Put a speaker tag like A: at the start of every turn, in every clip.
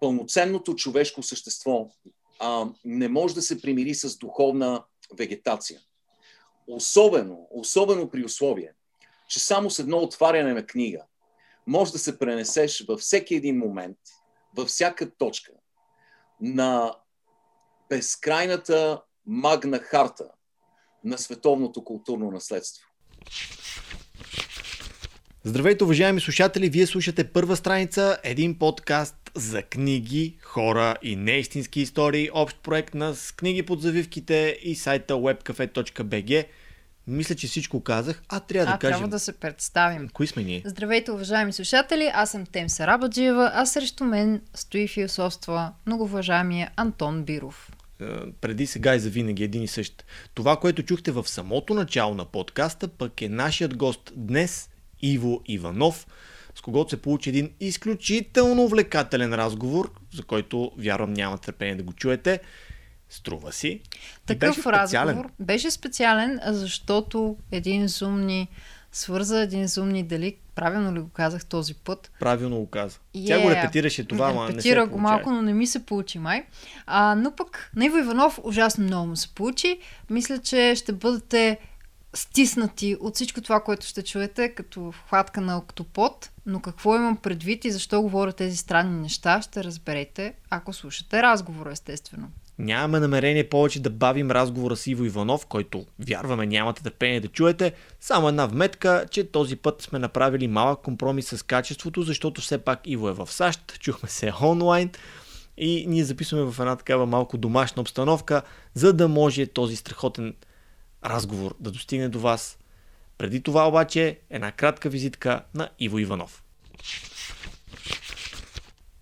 A: пълноценното човешко същество а, не може да се примири с духовна вегетация. Особено, особено при условие, че само с едно отваряне на книга може да се пренесеш във всеки един момент, във всяка точка на безкрайната магна харта на световното културно наследство.
B: Здравейте, уважаеми слушатели! Вие слушате първа страница, един подкаст за книги, хора и неистински истории, общ проект на с книги под завивките и сайта webcafe.bg. Мисля, че всичко казах, а трябва
C: а,
B: да кажем...
C: трябва да се представим.
B: Кои сме ние?
C: Здравейте, уважаеми слушатели! Аз съм Тем Сарабаджиева, а срещу мен стои философства многоуважаемия Антон Биров.
B: Е, преди сега и за винаги един и същ. Това, което чухте в самото начало на подкаста, пък е нашият гост днес, Иво Иванов, с когото се получи един изключително увлекателен разговор, за който вярвам няма търпение да го чуете. Струва си.
C: Такъв
B: беше
C: разговор беше специален, защото един зум ни свърза, един зум ни дали, правилно ли го казах този път?
B: Правилно го каза.
C: Yeah.
B: Тя го репетираше това, ама не се
C: го малко, но не ми се получи май. А, но пък на Иво Иванов ужасно много му се получи. Мисля, че ще бъдете стиснати от всичко това, което ще чуете, като хватка на октопод. Но какво имам предвид и защо говоря тези странни неща, ще разберете, ако слушате разговора, естествено.
B: Нямаме намерение повече да бавим разговора с Иво Иванов, който вярваме нямате търпение да чуете. Само една вметка, че този път сме направили малък компромис с качеството, защото все пак Иво е в САЩ, чухме се онлайн и ние записваме в една такава малко домашна обстановка, за да може този страхотен разговор да достигне до вас. Преди това обаче една кратка визитка на Иво Иванов.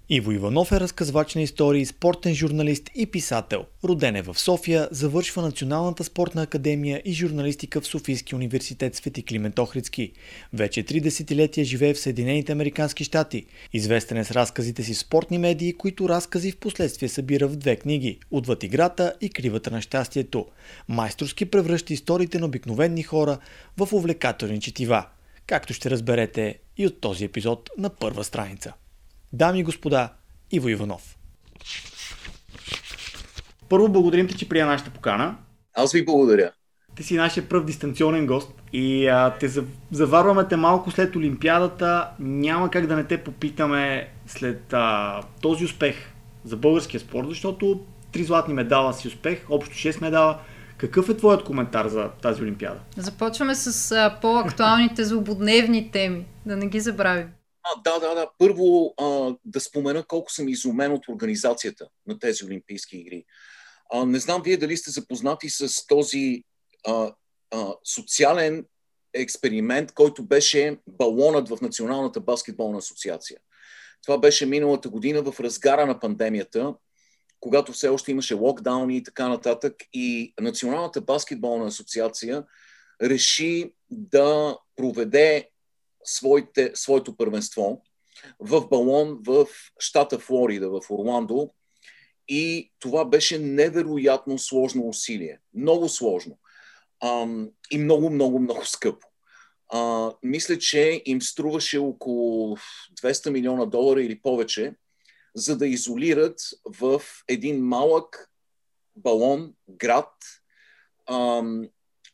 B: Иво Иванов е разказвач на истории, спортен журналист и писател. Роден е в София, завършва Националната спортна академия и журналистика в Софийския университет Свети Климент Охридски. Вече три десетилетия живее в Съединените Американски щати. Известен е с разказите си в спортни медии, които разкази в последствие събира в две книги – Отвъд играта и Кривата на щастието. Майсторски превръща историите на обикновени хора в увлекателни четива. Както ще разберете и от този епизод на първа страница. Дами и господа, Иво Иванов. Първо благодарим ти, че прия нашата покана.
A: Аз ви благодаря.
B: Ти си нашия пръв дистанционен гост и а, те зав- заварваме те малко след Олимпиадата. Няма как да не те попитаме след а, този успех за българския спорт, защото три златни медала си успех, общо 6 медала. Какъв е твоят коментар за тази Олимпиада?
C: Започваме с а, по-актуалните злободневни теми, да не ги забравим.
A: А, да, да, да. Първо а, да спомена колко съм изумен от организацията на тези Олимпийски игри. А, не знам вие дали сте запознати с този а, а, социален експеримент, който беше балонът в Националната баскетболна асоциация. Това беше миналата година в разгара на пандемията, когато все още имаше локдауни и така нататък. И Националната баскетболна асоциация реши да проведе своите, своето първенство в балон в щата Флорида, в Орландо. И това беше невероятно сложно усилие. Много сложно. Ам, и много, много, много скъпо. А, мисля, че им струваше около 200 милиона долара или повече, за да изолират в един малък балон, град, ам,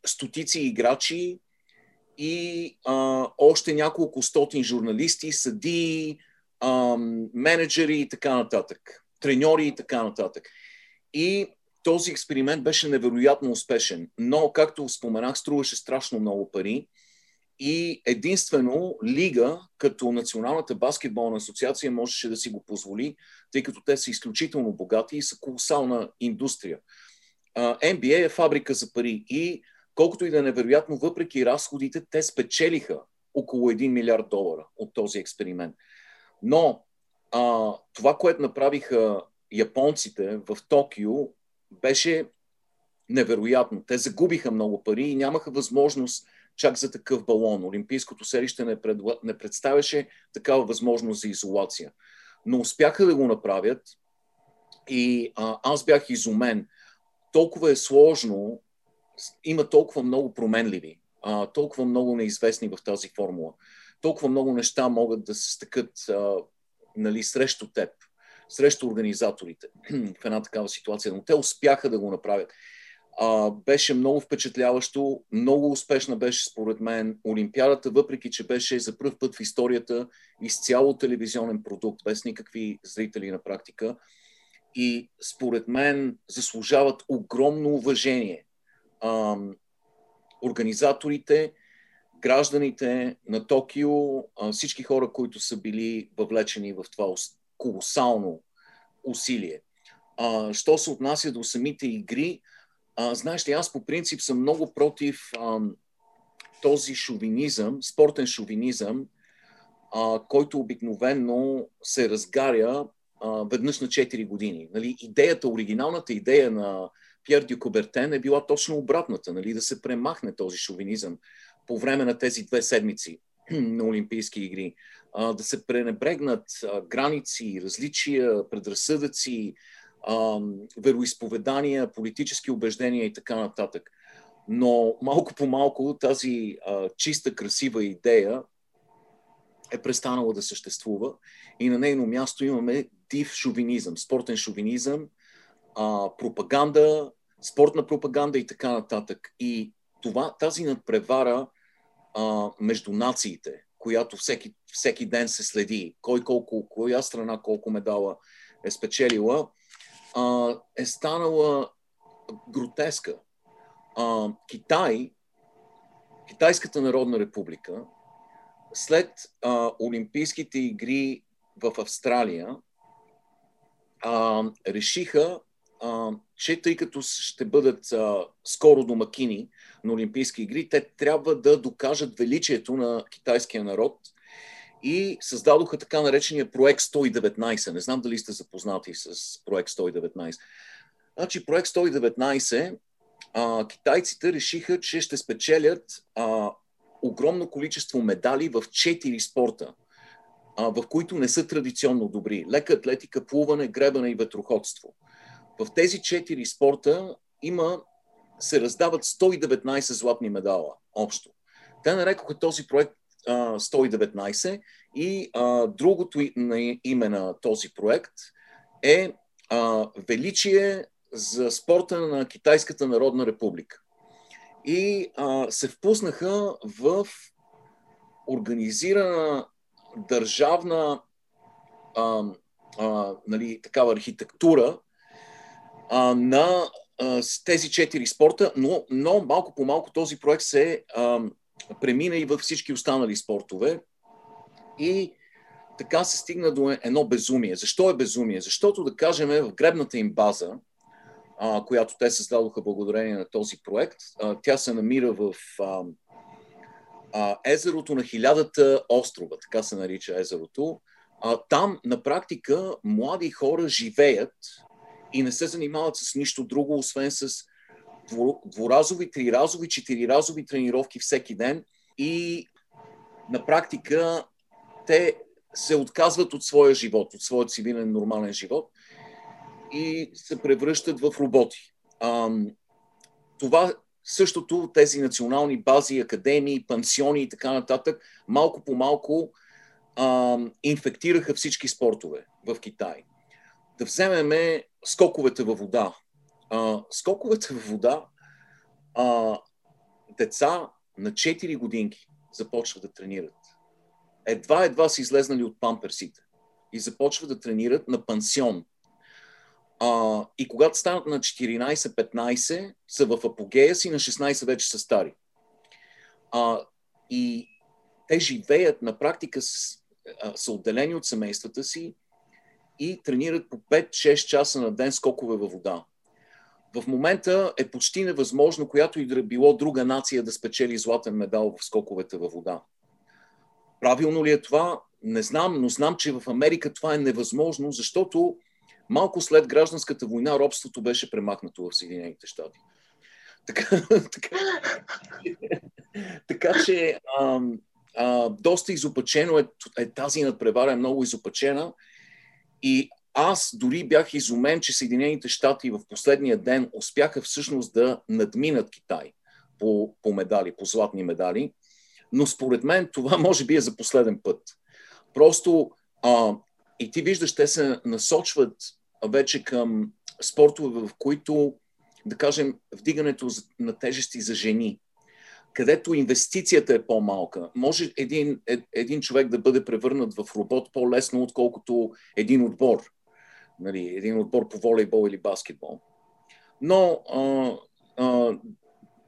A: стотици играчи, и а, още няколко стотин журналисти, съдии, а, менеджери и така нататък, треньори и така нататък. И този експеримент беше невероятно успешен, но, както споменах, струваше страшно много пари. И единствено Лига, като Националната баскетболна асоциация, можеше да си го позволи, тъй като те са изключително богати и са колосална индустрия. NBA е фабрика за пари и колкото и да е невероятно, въпреки разходите, те спечелиха около 1 милиард долара от този експеримент. Но а, това, което направиха японците в Токио, беше невероятно. Те загубиха много пари и нямаха възможност чак за такъв балон. Олимпийското селище не, пред, не представяше такава възможност за изолация. Но успяха да го направят и а, аз бях изумен. Толкова е сложно има толкова много променливи, а, толкова много неизвестни в тази формула. Толкова много неща могат да се стъкат а, нали, срещу теб. срещу организаторите в една такава ситуация, но те успяха да го направят. А, беше много впечатляващо, много успешна беше според мен Олимпиадата, въпреки че беше за първ път в историята изцяло телевизионен продукт, без никакви зрители на практика. И според мен заслужават огромно уважение. Организаторите, гражданите на Токио, всички хора, които са били въвлечени в това колосално усилие. Що се отнася до самите игри, знаеш ли, аз по принцип съм много против този шовинизъм, спортен шовинизъм, който обикновенно се разгаря веднъж на 4 години. Нали, идеята, оригиналната идея на Пьер Дюкобертен е била точно обратната, нали, да се премахне този шовинизъм по време на тези две седмици на Олимпийски игри. А, да се пренебрегнат а, граници, различия, предразсъдъци, а, вероисповедания, политически убеждения и така нататък. Но малко по малко тази а, чиста, красива идея е престанала да съществува и на нейно място имаме див шовинизъм, спортен шовинизъм, а, пропаганда, спортна пропаганда и така нататък. И това, тази надпревара а, между нациите, която всеки, всеки ден се следи, кой колко, коя страна колко медала е спечелила, а, е станала гротеска. А, Китай, Китайската народна република, след а, Олимпийските игри в Австралия, а, решиха, а, че тъй като ще бъдат а, скоро домакини на Олимпийски игри, те трябва да докажат величието на китайския народ и създадоха така наречения проект 119. Не знам дали сте запознати с проект 119. Значи, проект 119, а, китайците решиха, че ще спечелят а, огромно количество медали в 4 спорта, в които не са традиционно добри. Лека атлетика, плуване, гребане и ветроходство. В тези 4 спорта има, се раздават 119 златни медала общо. Те нарекоха този проект 119 и а, другото име на този проект е а, Величие за спорта на Китайската народна република. И а, се впуснаха в организирана държавна а, а, нали, такава архитектура а, на а, тези четири спорта, но, но малко по малко този проект се а, премина и във всички останали спортове. И така се стигна до едно безумие. Защо е безумие? Защото, да кажем, в гребната им база, а, която те създадоха благодарение на този проект, а, тя се намира в а, а, езерото на хилядата острова, така се нарича езерото. А, там на практика млади хора живеят и не се занимават с нищо друго, освен с дворазови, триразови, четириразови тренировки всеки ден и на практика те се отказват от своя живот, от своя цивилен нормален живот и се превръщат в роботи. Това същото, тези национални бази, академии, пансиони и така нататък, малко по малко инфектираха всички спортове в Китай. Да вземеме скоковете във вода. А, скоковете във вода, а, деца на 4 годинки започват да тренират. Едва-едва са излезнали от памперсите и започват да тренират на пансион. А, и когато станат на 14-15, са в апогея си, на 16 вече са стари. А, и те живеят на практика, с, а, са отделени от семействата си и тренират по 5-6 часа на ден скокове във вода. В момента е почти невъзможно, която и да било друга нация да спечели златен медал в скоковете във вода. Правилно ли е това? Не знам, но знам, че в Америка това е невъзможно, защото малко след гражданската война робството беше премахнато в Съединените щати. Така, така, така че а, а, доста изопачено е, е тази надпревара, е много изопачена и аз дори бях изумен, че Съединените щати в последния ден успяха всъщност да надминат Китай по, по медали, по златни медали, но според мен това може би е за последен път. Просто а, и ти виждаш, те се насочват вече към спортове, в които, да кажем, вдигането на тежести за жени, където инвестицията е по-малка. Може един, е, един човек да бъде превърнат в робот по-лесно, отколкото един отбор. Нали, един отбор по волейбол или баскетбол. Но а, а,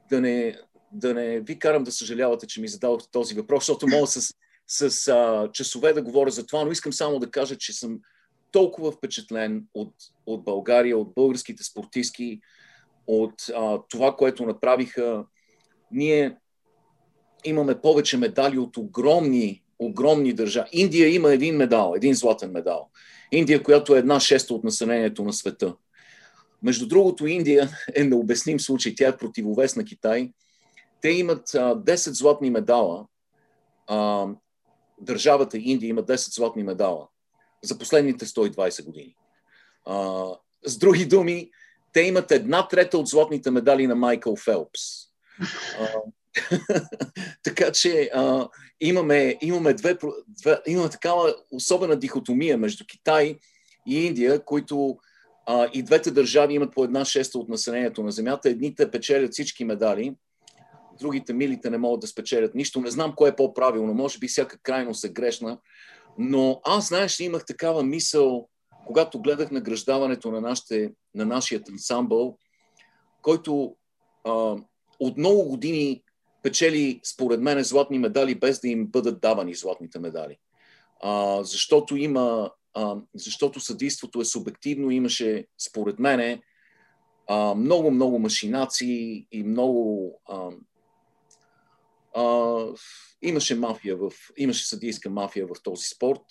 A: да, не, да не ви карам да съжалявате, че ми задавате този въпрос, защото мога с, с а, часове да говоря за това, но искам само да кажа, че съм толкова впечатлен от, от България, от българските спортистки, от а, това, което направиха. Ние имаме повече медали от огромни, огромни държави. Индия има един медал, един златен медал. Индия, която е една шеста от населението на света. Между другото, Индия е необясним случай. Тя е противовес на Китай. Те имат а, 10 златни медала. А, държавата Индия има 10 златни медала за последните 120 години. А, с други думи, те имат една трета от златните медали на Майкъл Фелпс. Така че а, имаме, имаме, две, две, имаме такава особена дихотомия между Китай и Индия, които а, и двете държави имат по една шеста от населението на Земята. Едните печелят всички медали, другите милите не могат да спечелят нищо. Не знам кое е по-правилно. Може би всяка крайност е грешна. Но аз, знаеш, имах такава мисъл, когато гледах награждаването на, нашите, на нашия ансамбъл, който а, от много години печели, според мен, златни медали, без да им бъдат давани златните медали. А, защото има, а, защото съдейството е субективно, имаше, според мен, много, много машинации и много а, а, имаше мафия в, имаше съдийска мафия в този спорт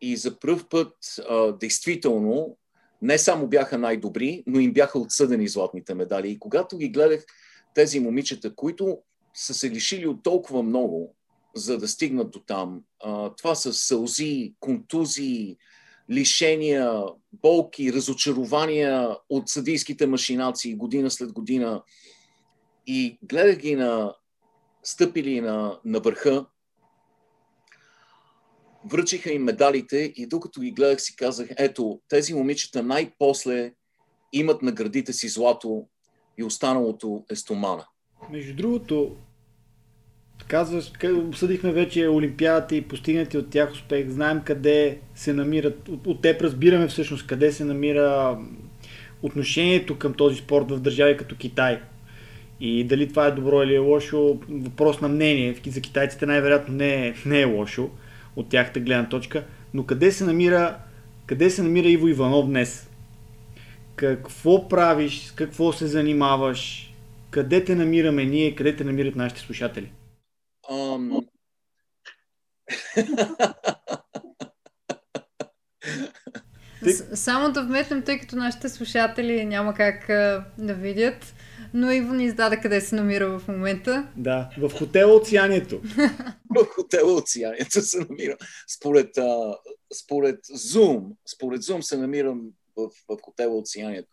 A: и за първ път а, действително не само бяха най-добри, но им бяха отсъдени златните медали. И когато ги гледах тези момичета, които са се лишили от толкова много, за да стигнат до там, това са сълзи, контузии, лишения, болки, разочарования от съдийските машинации година след година. И гледах ги на стъпили на, на върха, връчиха им медалите и докато ги гледах си казах, ето, тези момичета най-после имат на градите си злато и останалото е стомана.
B: Между другото, казваш, обсъдихме вече Олимпиадата и постигнати от тях успех. Знаем къде се намират, от, от теб разбираме всъщност къде се намира отношението към този спорт в държави като Китай. И дали това е добро или е лошо, въпрос на мнение. За китайците най-вероятно не е, не е лошо от тяхта гледна точка. Но къде се намира, къде се намира Иво Иванов днес? Какво правиш? С какво се занимаваш? Къде те намираме ние? Къде те намират нашите слушатели? Um...
C: Само да вметнем, тъй като нашите слушатели няма как да видят но Иво ни издаде къде се намира в момента.
B: Да, в хотела Оцианието.
A: в хотела Оцианието се намира. Според, а, според Zoom, според Zoom се намирам в, в хотела Оцианието.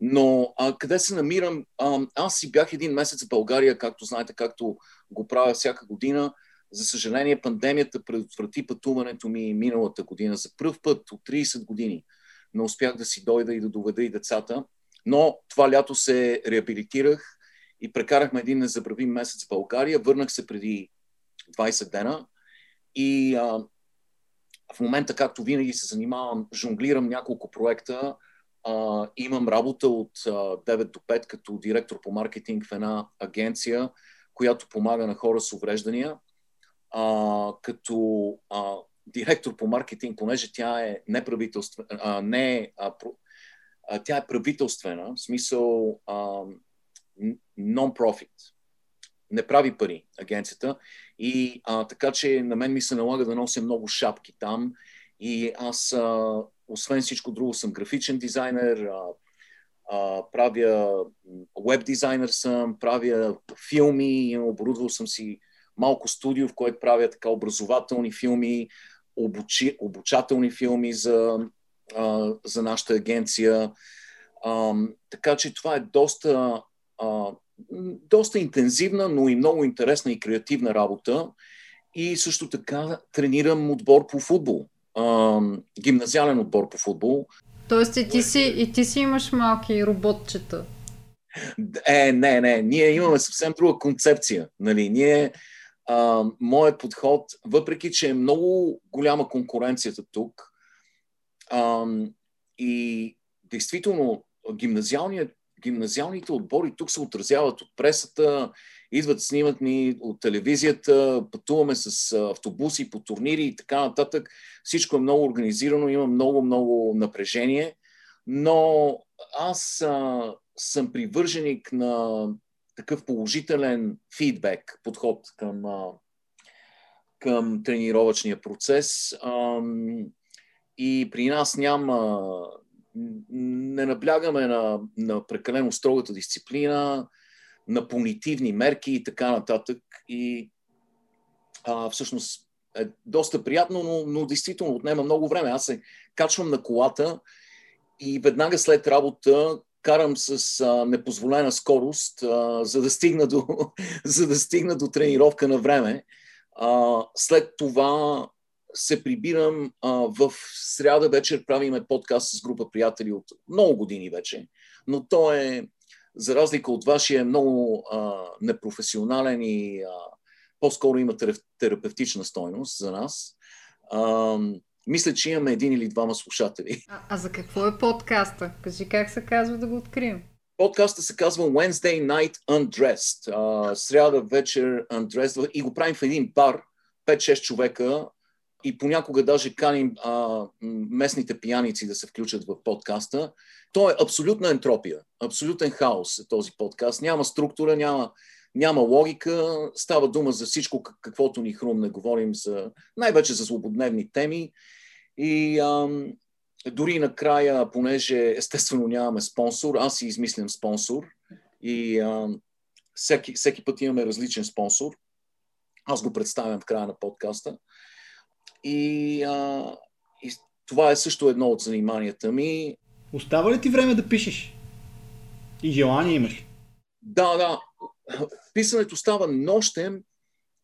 A: Но а, къде се намирам? А, аз си бях един месец в България, както знаете, както го правя всяка година. За съжаление, пандемията предотврати пътуването ми миналата година за първ път от 30 години. Не успях да си дойда и да доведа и децата. Но това лято се реабилитирах и прекарахме един незабравим месец в България. Върнах се преди 20 дена и а, в момента, както винаги се занимавам, жонглирам няколко проекта. А, имам работа от а, 9 до 5 като директор по маркетинг в една агенция, която помага на хора с увреждания. А, като а, директор по маркетинг, понеже тя е неправителствена, не а, тя е правителствена, в смисъл нон-профит. Не прави пари агенцията. И а, така че на мен ми се налага да нося много шапки там. И аз, а, освен всичко друго, съм графичен дизайнер, а, а, правя веб дизайнер съм, правя филми, оборудвал съм си малко студио, в което правя така образователни филми, обучи, обучателни филми за а, за нашата агенция. А, така че това е доста, а, доста интензивна, но и много интересна и креативна работа. И също така тренирам отбор по футбол. а, гимназиален отбор по футбол.
C: Тоест и ти, си, и ти си имаш малки роботчета.
A: Е, не, не. Ние имаме съвсем друга концепция. Нали? Ние, а, моят подход, въпреки че е много голяма конкуренцията тук, а, и действително гимназиалните отбори тук се отразяват от пресата, идват, снимат ни от телевизията, пътуваме с автобуси по турнири и така нататък. Всичко е много организирано, има много, много напрежение, но аз а, съм привърженик на такъв положителен фидбек, подход към, а, към тренировъчния процес. А, и при нас няма, не наблягаме на, на прекалено строгата дисциплина, на понитивни мерки и така нататък. И а, всъщност е доста приятно, но, но действително отнема много време. Аз се качвам на колата и веднага след работа карам с а, непозволена скорост, а, за, да стигна до, за да стигна до тренировка на време. А, след това се прибирам а, в сряда вечер, правиме подкаст с група приятели от много години вече, но то е за разлика от вашия, е много а, непрофесионален и а, по-скоро има терапевтична стойност за нас. А, мисля, че имаме един или двама слушатели.
C: А, а за какво е подкаста? Кажи как се казва да го открием.
A: Подкаста се казва Wednesday Night Undressed. А, сряда вечер Undressed и го правим в един бар, 5-6 човека и понякога даже каним а, местните пияници да се включат в подкаста. То е абсолютна ентропия, абсолютен хаос е този подкаст. Няма структура, няма, няма логика, става дума за всичко, каквото ни хрумне. Говорим за, най-вече за злободневни теми. И ам, дори накрая, понеже естествено нямаме спонсор, аз си измислям спонсор и ам, всеки, всеки път имаме различен спонсор. Аз го представям в края на подкаста. И, а, и това е също едно от заниманията ми.
B: Остава ли ти време да пишеш? И желание имаш?
A: Да, да. Писането става нощем.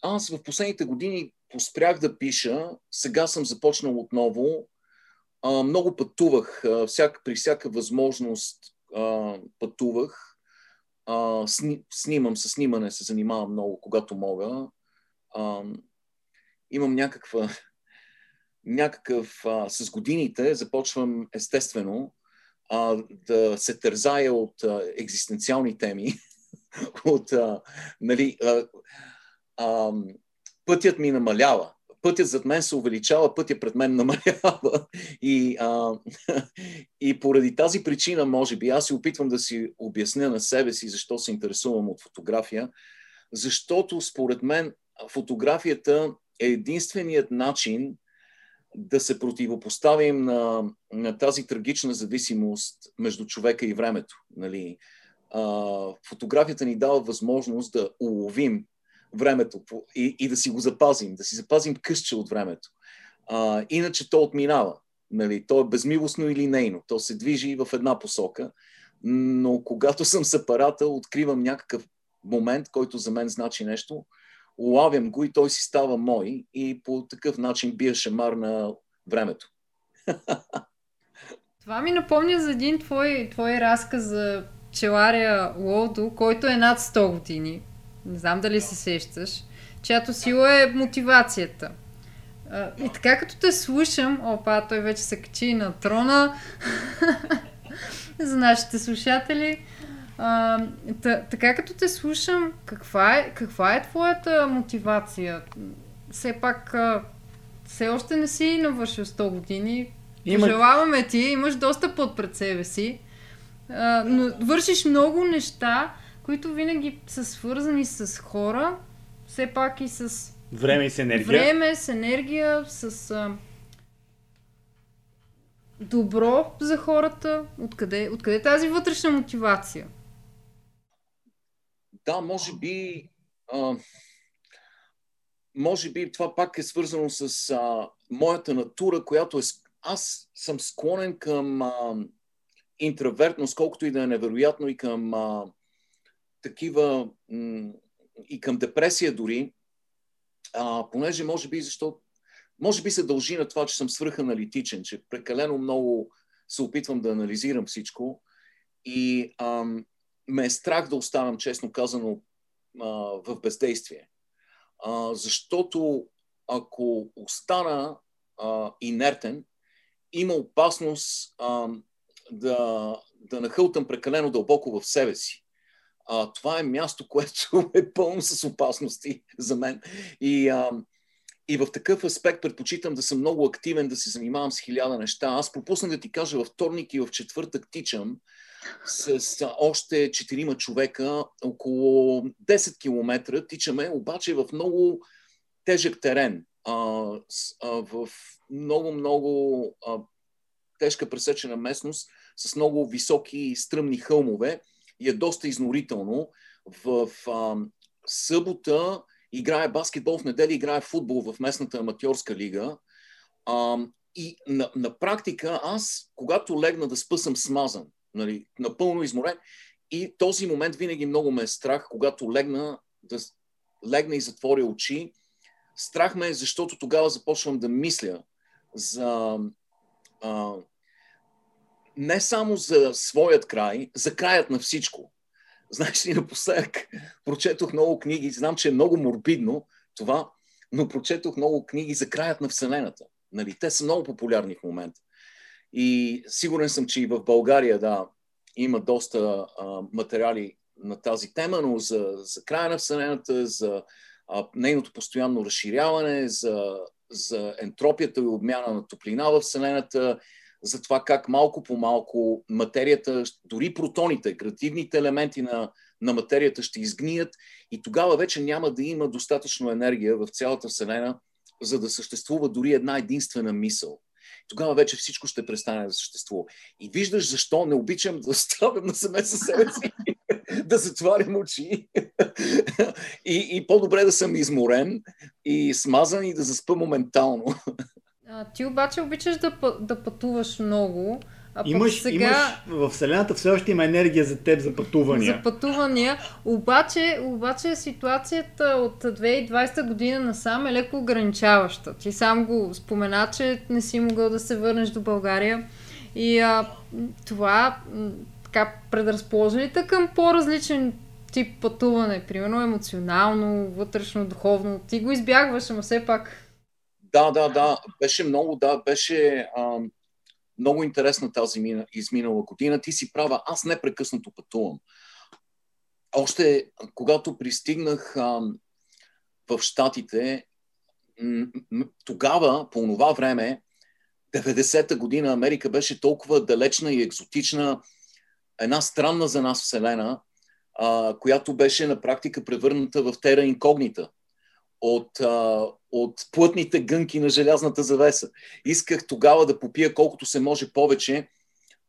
A: Аз в последните години поспрях да пиша. Сега съм започнал отново. А, много пътувах. А, всяка, при всяка възможност а, пътувах. А, сни, снимам, с снимане се занимавам много, когато мога. А, имам някаква някакъв, а, с годините започвам естествено а, да се тързая от а, екзистенциални теми, от, а, нали, а, а, пътят ми намалява. Пътят зад мен се увеличава, пътя пред мен намалява. И, а, и поради тази причина, може би, аз се опитвам да си обясня на себе си защо се интересувам от фотография. Защото, според мен, фотографията е единственият начин да се противопоставим на, на тази трагична зависимост между човека и времето. Нали? А, фотографията ни дава възможност да уловим времето и, и да си го запазим, да си запазим късче от времето. А, иначе то отминава. Нали? То е безмилостно или нейно. То се движи в една посока. Но когато съм с апарата, откривам някакъв момент, който за мен значи нещо – улавям го и той си става мой и по такъв начин бия шамар на времето.
C: Това ми напомня за един твой, твой разказ за пчеларя Лодо, който е над 100 години. Не знам дали се сещаш. Чиято сила е мотивацията. И така като те слушам, опа, той вече се качи на трона за нашите слушатели. А, та, така като те слушам, каква е, каква е твоята мотивация? Все пак, а, все още не си навършил 100 години. Има... Желаваме ти, имаш доста път пред себе си, а, но вършиш много неща, които винаги са свързани с хора, все пак и с...
B: Време и с енергия.
C: Време, с енергия, с... А, добро за хората. Откъде, откъде тази вътрешна мотивация?
A: Да, може би, а, може би това пак е свързано с а, моята натура, която е. Аз съм склонен към а, интровертност, колкото и да е невероятно, и към а, такива. М- и към депресия дори, а, понеже може би защо може би се дължи на това, че съм свръханалитичен, че прекалено много се опитвам да анализирам всичко и ам, ме е страх да оставам, честно казано, в бездействие. Защото ако остана инертен, има опасност да, да нахълтам прекалено дълбоко в себе си. Това е място, което е пълно с опасности за мен. И, и в такъв аспект предпочитам да съм много активен, да се занимавам с хиляда неща. Аз пропуснах да ти кажа, във вторник и в четвъртък тичам с още четирима човека, около 10 км тичаме, обаче в много тежък терен, а, а, в много-много тежка пресечена местност, с много високи и стръмни хълмове и е доста изнорително. В а, събота играе баскетбол, в неделя играе футбол в местната аматьорска лига. А, и на, на практика аз, когато легна да спа, съм смазан, нали, напълно изморен. И този момент винаги много ме е страх, когато легна, да, легна и затворя очи. Страх ме е, защото тогава започвам да мисля за а, не само за своят край, за краят на всичко. Знаеш ли, напоследък прочетох много книги, знам, че е много морбидно това, но прочетох много книги за краят на Вселената. Нали? Те са много популярни в момента. И сигурен съм, че и в България, да, има доста а, материали на тази тема, но за, за края на Вселената, за а, нейното постоянно разширяване, за, за ентропията и обмяна на топлина в Вселената за това как малко по малко материята, дори протоните, градивните елементи на, на материята ще изгният и тогава вече няма да има достатъчно енергия в цялата Вселена, за да съществува дори една единствена мисъл. Тогава вече всичко ще престане да съществува. И виждаш защо не обичам да оставям на саме със себе си, да затварям очи и, и по-добре да съм изморен и смазан и да заспа моментално.
C: А, ти обаче обичаш да, да пътуваш много.
B: А имаш, сега... имаш, в Вселената все още има енергия за теб за пътувания.
C: За пътувания, обаче, обаче ситуацията от 2020 година насам е леко ограничаваща. Ти сам го спомена, че не си могъл да се върнеш до България и а, това така предразположените към по-различен тип пътуване, примерно емоционално, вътрешно, духовно. Ти го избягваш, ама все пак
A: да, да, да. Беше много, да, беше а, много интересна тази мина, изминала година. Ти си права, аз непрекъснато пътувам. Още когато пристигнах а, в Штатите, тогава, по това време, 90-та година Америка беше толкова далечна и екзотична, една странна за нас вселена, а, която беше на практика превърната в тера инкогнита от, а, от плътните гънки на желязната завеса. Исках тогава да попия колкото се може повече,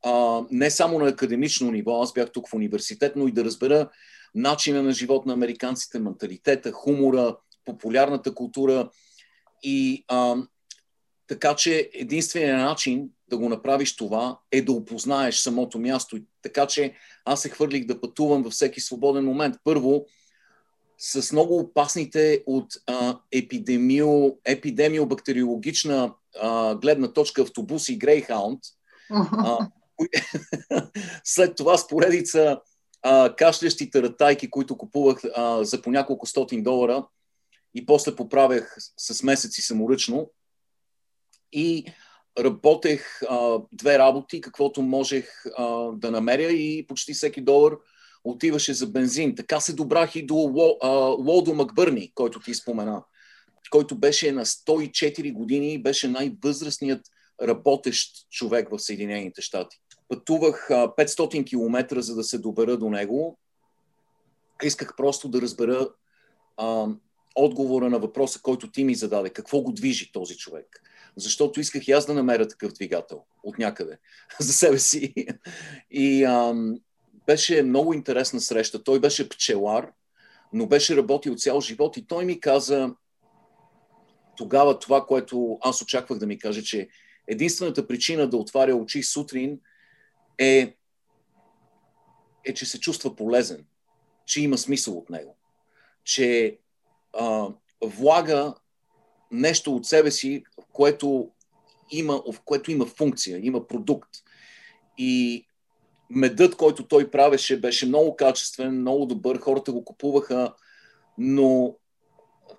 A: а, не само на академично ниво, аз бях тук в университет, но и да разбера начина на живот на американците, менталитета, хумора, популярната култура. И а, така че единственият начин да го направиш това е да опознаеш самото място. Така че аз се хвърлих да пътувам във всеки свободен момент. Първо, с много опасните от а, епидемио, епидемиобактериологична а, гледна точка автобуси Greyhound. А, след това с поредица а, кашлящи таратайки, които купувах а, за по няколко стотин долара и после поправях с месеци саморъчно. И работех а, две работи, каквото можех а, да намеря и почти всеки долар – отиваше за бензин. Така се добрах и до Лодо Макбърни, който ти спомена, който беше на 104 години и беше най-възрастният работещ човек в Съединените щати. Пътувах 500 км, за да се добера до него. Исках просто да разбера а, отговора на въпроса, който ти ми зададе. Какво го движи този човек? Защото исках и аз да намеря такъв двигател от някъде за себе си. И, ам, беше много интересна среща. Той беше пчелар, но беше работил цял живот и той ми каза тогава това, което аз очаквах да ми каже, че единствената причина да отваря очи сутрин е, е че се чувства полезен, че има смисъл от него, че а, влага нещо от себе си което има, в което има функция, има продукт. И медът, който той правеше, беше много качествен, много добър, хората го купуваха, но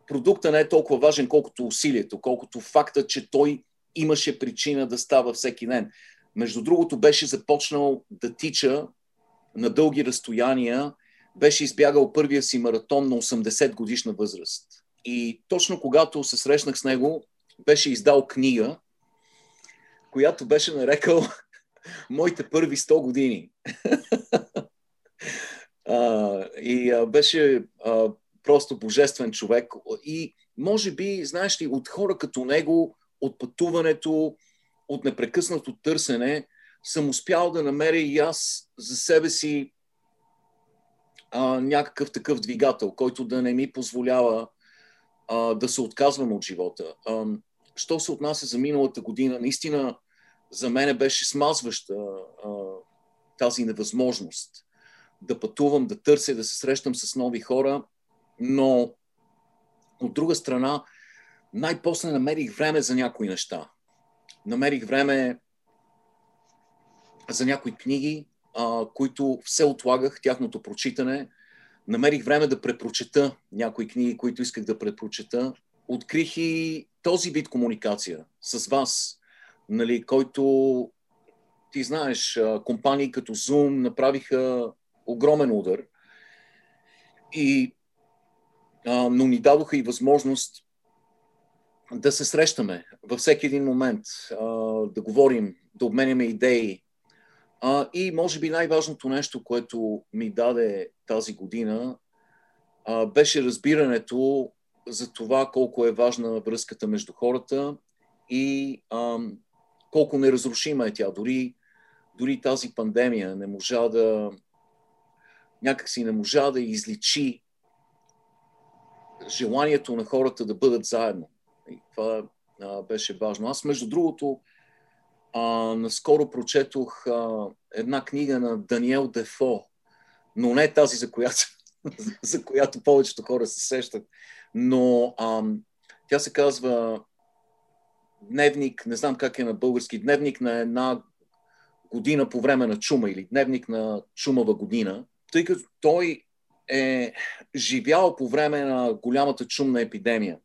A: продукта не е толкова важен, колкото усилието, колкото факта, че той имаше причина да става всеки ден. Между другото, беше започнал да тича на дълги разстояния, беше избягал първия си маратон на 80 годишна възраст. И точно когато се срещнах с него, беше издал книга, която беше нарекал Моите първи 100 години. а, и а, беше а, просто божествен човек. И може би, знаеш ли, от хора като него, от пътуването, от непрекъснато търсене, съм успял да намеря и аз за себе си а, някакъв такъв двигател, който да не ми позволява а, да се отказвам от живота. А, що се отнася за миналата година, наистина за мен беше смазваща а, тази невъзможност да пътувам, да търся, да се срещам с нови хора, но от друга страна, най-после намерих време за някои неща. Намерих време за някои книги, а, които все отлагах тяхното прочитане. Намерих време да препрочета някои книги, които исках да препрочета. Открих и този вид комуникация с вас, нали, който ти знаеш, компании като Zoom направиха огромен удар. И, а, но ни дадоха и възможност да се срещаме във всеки един момент, а, да говорим, да обменяме идеи. А, и може би най-важното нещо, което ми даде тази година, а, беше разбирането за това колко е важна връзката между хората и а, колко неразрушима е тя. Дори, дори тази пандемия не можа да някакси не можа да изличи желанието на хората да бъдат заедно. И това а, беше важно. Аз, между другото, а, наскоро прочетох а, една книга на Даниел Дефо, но не тази, за която, за която повечето хора се сещат. Но а, тя се казва Дневник, не знам как е на български, дневник на една година по време на чума или дневник на чумава година, тъй като той е живял по време на голямата чумна епидемия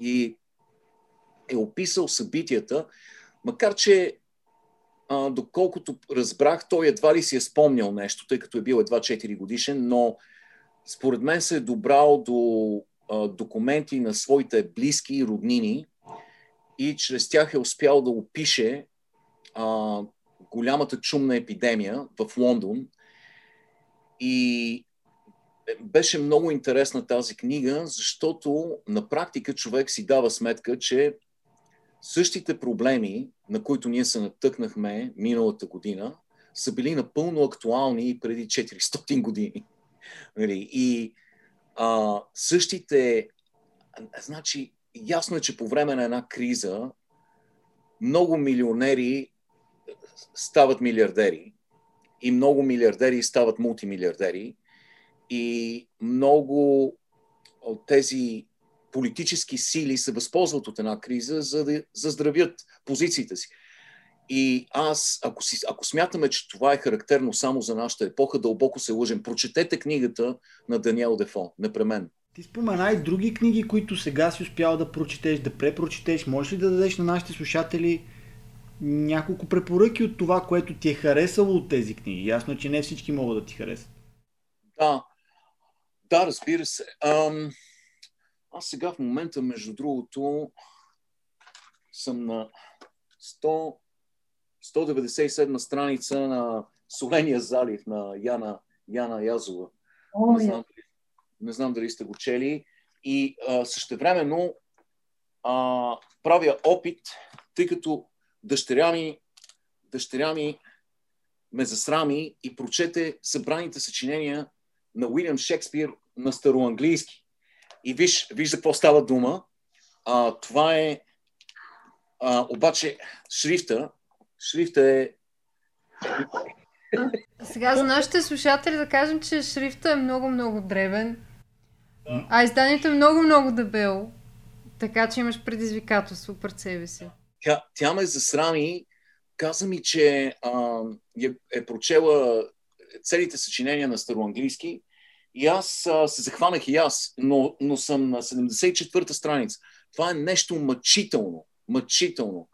A: и е описал събитията, макар че а, доколкото разбрах, той едва ли си е спомнял нещо, тъй като е бил едва 4 годишен, но според мен се е добрал до а, документи на своите близки и роднини и чрез тях е успял да опише а, голямата чумна епидемия в Лондон. И беше много интересна тази книга, защото на практика човек си дава сметка, че същите проблеми, на които ние се натъкнахме миналата година, са били напълно актуални преди 400 години. Нали? И а, същите, значи, ясно е, че по време на една криза много милионери стават милиардери и много милиардери стават мултимилиардери и много от тези политически сили се възползват от една криза, за да заздравят позициите си. И аз, ако, си, ако смятаме, че това е характерно само за нашата епоха, дълбоко се лъжем. Прочетете книгата на Даниел Дефо, непременно.
B: Ти спомена и други книги, които сега си успял да прочетеш, да препрочетеш. Можеш ли да дадеш на нашите слушатели няколко препоръки от това, което ти е харесало от тези книги? Ясно, е, че не всички могат да ти харесат.
A: Да, да, разбира се. Ам, аз сега в момента, между другото, съм на 100, 197 страница на Соления залив на Яна, Яна Язова. О, не знам не знам дали сте го чели. И а, същевременно а, правя опит, тъй като дъщеря ми, дъщеря ми ме засрами и прочете събраните съчинения на Уилям Шекспир на староанглийски. И виж, виж за какво става дума. А, това е а, обаче шрифта, шрифта е
C: сега за нашите слушатели да кажем, че шрифта е много-много а изданието е много-много дебело. Така че имаш предизвикателство пред себе си.
A: Тя, тя ме засрами, каза ми, че а, е, е прочела целите съчинения на староанглийски и аз а, се захванах и аз, но, но съм на 74-та страница. Това е нещо мъчително. Мъчително.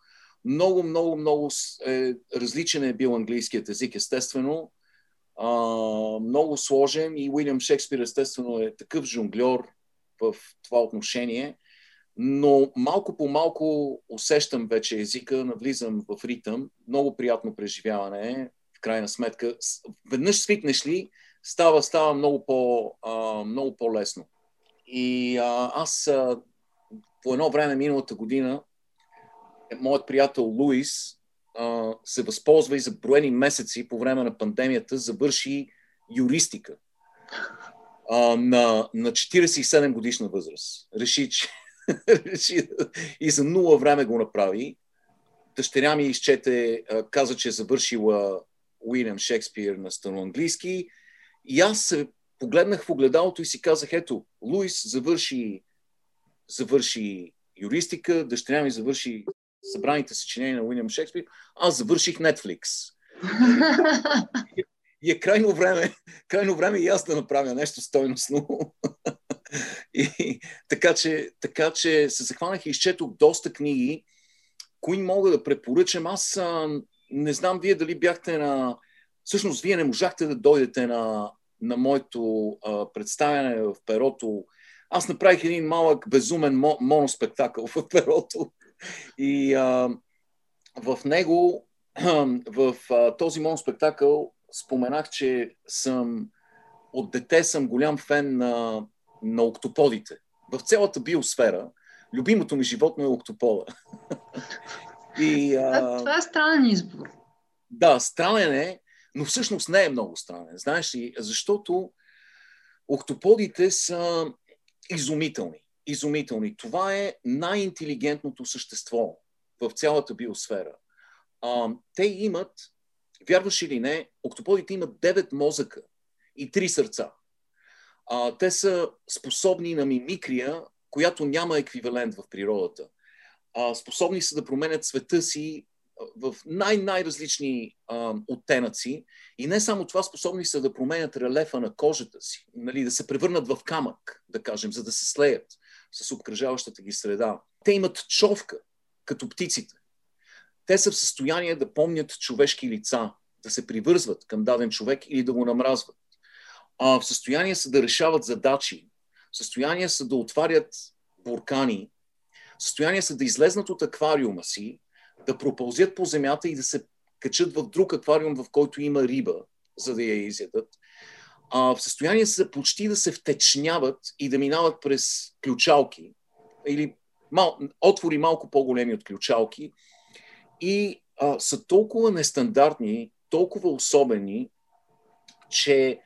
A: Много, много, много е, различен е бил английският език, естествено. Много сложен и Уилям Шекспир, естествено, е такъв жонглер в това отношение. Но малко по малко усещам вече езика, навлизам в ритъм. Много приятно преживяване е, в крайна сметка. Веднъж свикнеш ли, става, става много, по, а, много по-лесно. И а, аз а, по едно време миналата година моят приятел Луис се възползва и за броени месеци по време на пандемията завърши юристика а, на, на 47 годишна възраст. Реши, че реши, и за нула време го направи. Дъщеря ми изчете, каза, че е завършила Уилям Шекспир на станоанглийски. И аз се погледнах в огледалото и си казах, ето, Луис завърши, завърши юристика, дъщеря ми завърши събраните съчинения на Уилям Шекспир, аз завърших Netflix. И е крайно време, крайно време и аз да направя нещо стойностно. и, така, че, така че се захванах и изчетох доста книги, кои мога да препоръчам. Аз а, не знам вие дали бяхте на... Всъщност, вие не можахте да дойдете на, на моето а, представяне в перото. Аз направих един малък безумен моноспектакъл в перото. И а, в него, в а, този моноспектакъл, споменах, че съм от дете съм голям фен на, на октоподите. В цялата биосфера любимото ми животно е октопода.
D: И, а... Това е странен избор.
A: Да, странен е, но всъщност не е много странен. Знаеш ли, защото октоподите са изумителни. Изумителни. Това е най-интелигентното същество в цялата биосфера. А, те имат Вярваш или не, октоподите имат 9 мозъка и 3 сърца. А, те са способни на мимикрия, която няма еквивалент в природата. А, способни са да променят света си в най-най-различни а, оттенъци и не само това, способни са да променят релефа на кожата си, нали, да се превърнат в камък, да кажем, за да се слеят с обкръжаващата ги среда. Те имат човка, като птиците те са в състояние да помнят човешки лица, да се привързват към даден човек или да го намразват. А, в състояние са да решават задачи, в състояние са да отварят буркани, в състояние са да излезнат от аквариума си, да пропълзят по земята и да се качат в друг аквариум, в който има риба, за да я изядат. А, в състояние са почти да се втечняват и да минават през ключалки или мал, отвори малко по-големи от ключалки, и а, са толкова нестандартни, толкова особени, че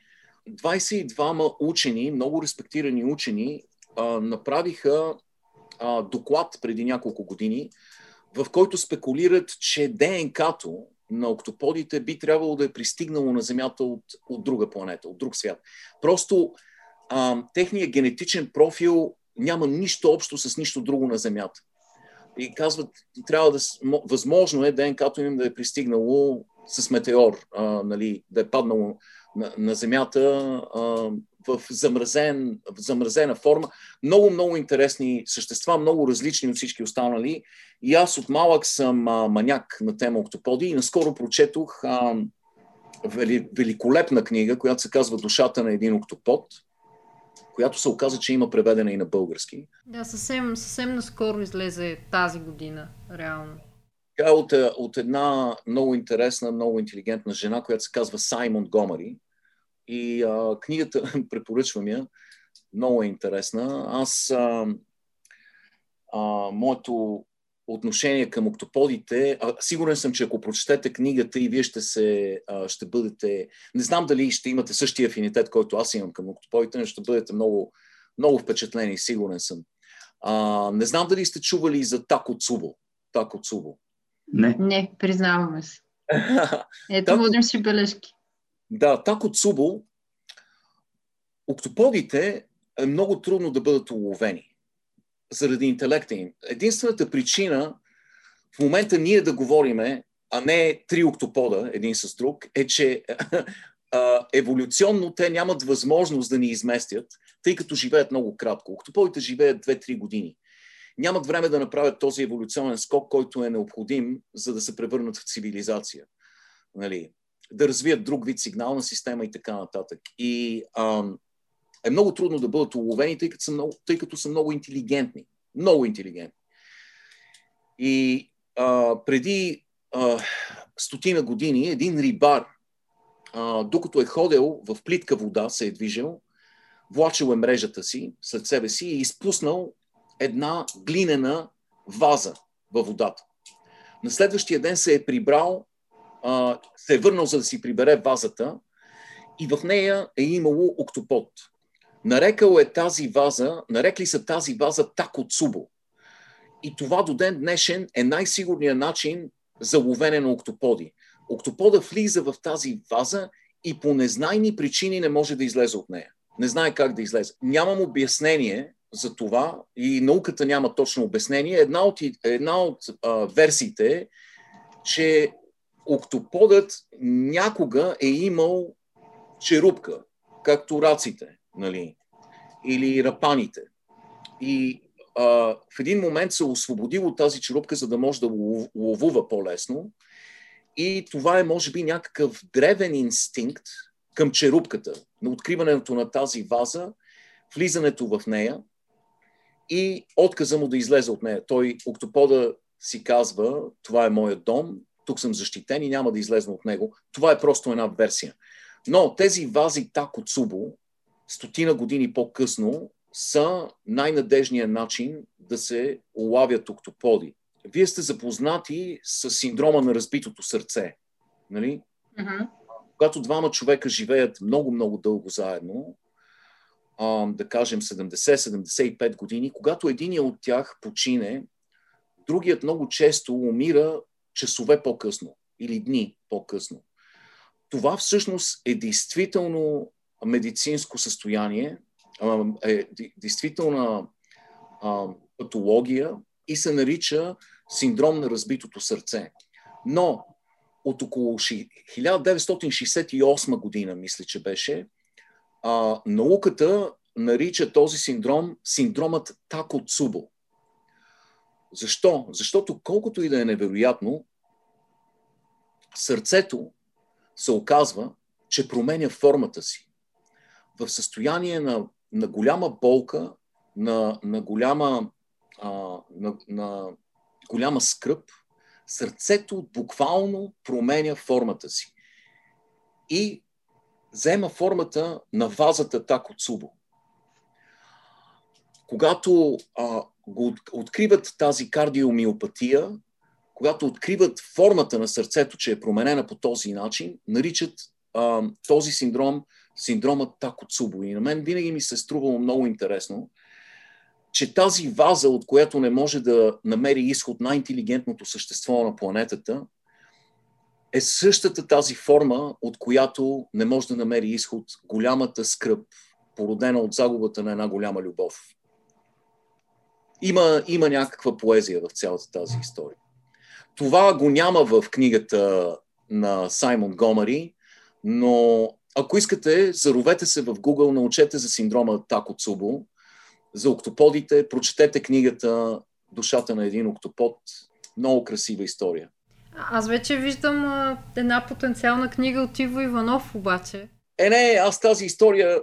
A: 22 учени, много респектирани учени, а, направиха а, доклад преди няколко години, в който спекулират, че ДНК-то на октоподите би трябвало да е пристигнало на Земята от, от друга планета, от друг свят. Просто а, техният генетичен профил няма нищо общо с нищо друго на Земята и казват, трябва да, възможно е ДНК-то им да е пристигнало с метеор, а, нали, да е паднало на, на Земята в, замразен, в замразена форма. Много, много интересни същества, много различни от всички останали. И аз от малък съм а, маняк на тема октоподи и наскоро прочетох а, вели, великолепна книга, която се казва Душата на един октопод която се оказа, че има преведена и на български.
C: Да, съвсем, съвсем наскоро излезе тази година, реално.
A: Тя е от, е, от една много интересна, много интелигентна жена, която се казва Саймон Гомари. И а, книгата, препоръчвам я, много е интересна. Аз, а, а, моето отношение към октоподите. А, сигурен съм, че ако прочетете книгата и вие ще, се, а, ще бъдете... Не знам дали ще имате същия афинитет, който аз имам към октоподите, но ще бъдете много, много впечатлени, сигурен съм. А, не знам дали сте чували за Тако Цубо. Тако Цубо.
D: Не. Не, признаваме се. Ето, водим си бележки.
A: Да, Тако Цубо. Октоподите е много трудно да бъдат уловени заради интелекта им. Единствената причина в момента ние да говориме, а не три октопода един с друг, е, че еволюционно те нямат възможност да ни изместят, тъй като живеят много кратко. Октоподите живеят 2-3 години. Нямат време да направят този еволюционен скок, който е необходим, за да се превърнат в цивилизация. Нали? Да развият друг вид сигнална система и така нататък. И а, е много трудно да бъдат уловени, тъй като са много, тъй като са много интелигентни. Много интелигентни. И а, преди а, стотина години един рибар а, докато е ходил в плитка вода, се е движил, влачил е мрежата си след себе си и изпуснал една глинена ваза във водата. На следващия ден се е прибрал, се е върнал за да си прибере вазата и в нея е имало октопод. Нарекал е тази ваза, нарекли са тази ваза Тако Цубо. И това до ден днешен е най-сигурният начин за ловене на октоподи. Октопода влиза в тази ваза и по незнайни причини не може да излезе от нея. Не знае как да излезе. Нямам обяснение за това и науката няма точно обяснение. Една от, една от а, версиите е, че октоподът някога е имал черупка, както раците, нали, или рапаните. И а, в един момент се освободил от тази черупка, за да може да ловува по-лесно и това е, може би, някакъв древен инстинкт към черупката, на откриването на тази ваза, влизането в нея и отказа му да излезе от нея. Той, октопода, си казва, това е моят дом, тук съм защитен и няма да излезна от него. Това е просто една версия. Но тези вази Тако Цубо, стотина години по-късно, са най-надежният начин да се улавят октоподи вие сте запознати с синдрома на разбитото сърце. Нали?
D: Mm-hmm.
A: Когато двама човека живеят много-много дълго заедно, а, да кажем 70-75 години, когато един от тях почине, другият много често умира часове по-късно или дни по-късно. Това всъщност е действително медицинско състояние, е действителна патология и се нарича синдром на разбитото сърце. Но от около 1968 година, мисля, че беше, науката нарича този синдром синдромът Тако Цубо. Защо? Защото колкото и да е невероятно, сърцето се оказва, че променя формата си. В състояние на, на голяма болка, на, на голяма а, на, на голяма скръп, сърцето буквално променя формата си и взема формата на вазата Тако Цубо. Когато а, го откриват тази кардиомиопатия, когато откриват формата на сърцето, че е променена по този начин, наричат а, този синдром синдромът Тако Цубо. И на мен винаги ми се е струвало много интересно, че тази ваза, от която не може да намери изход най-интелигентното същество на планетата, е същата тази форма, от която не може да намери изход голямата скръп, породена от загубата на една голяма любов. Има, има някаква поезия в цялата тази история. Това го няма в книгата на Саймон Гомари, но ако искате, заровете се в Google, научете за синдрома Тако Цубо за октоподите. Прочетете книгата Душата на един октопод. Много красива история.
C: Аз вече виждам а, една потенциална книга от Иво Иванов, обаче.
A: Е, не, аз тази история,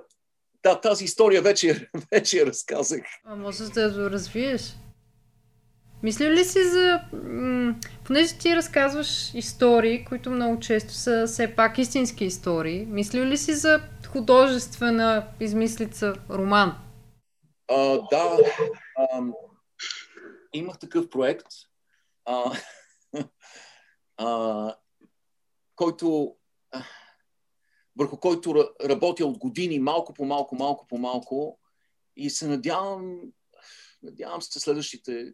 A: да, тази история вече, вече я разказах.
C: А може да я развиеш? Мисля ли си за... Понеже ти разказваш истории, които много често са все пак истински истории, мисля ли си за художествена измислица роман?
A: А, да, а, имах такъв проект, а, а, който, а, върху който работя от години, малко по малко, малко по малко и се надявам, надявам се следващите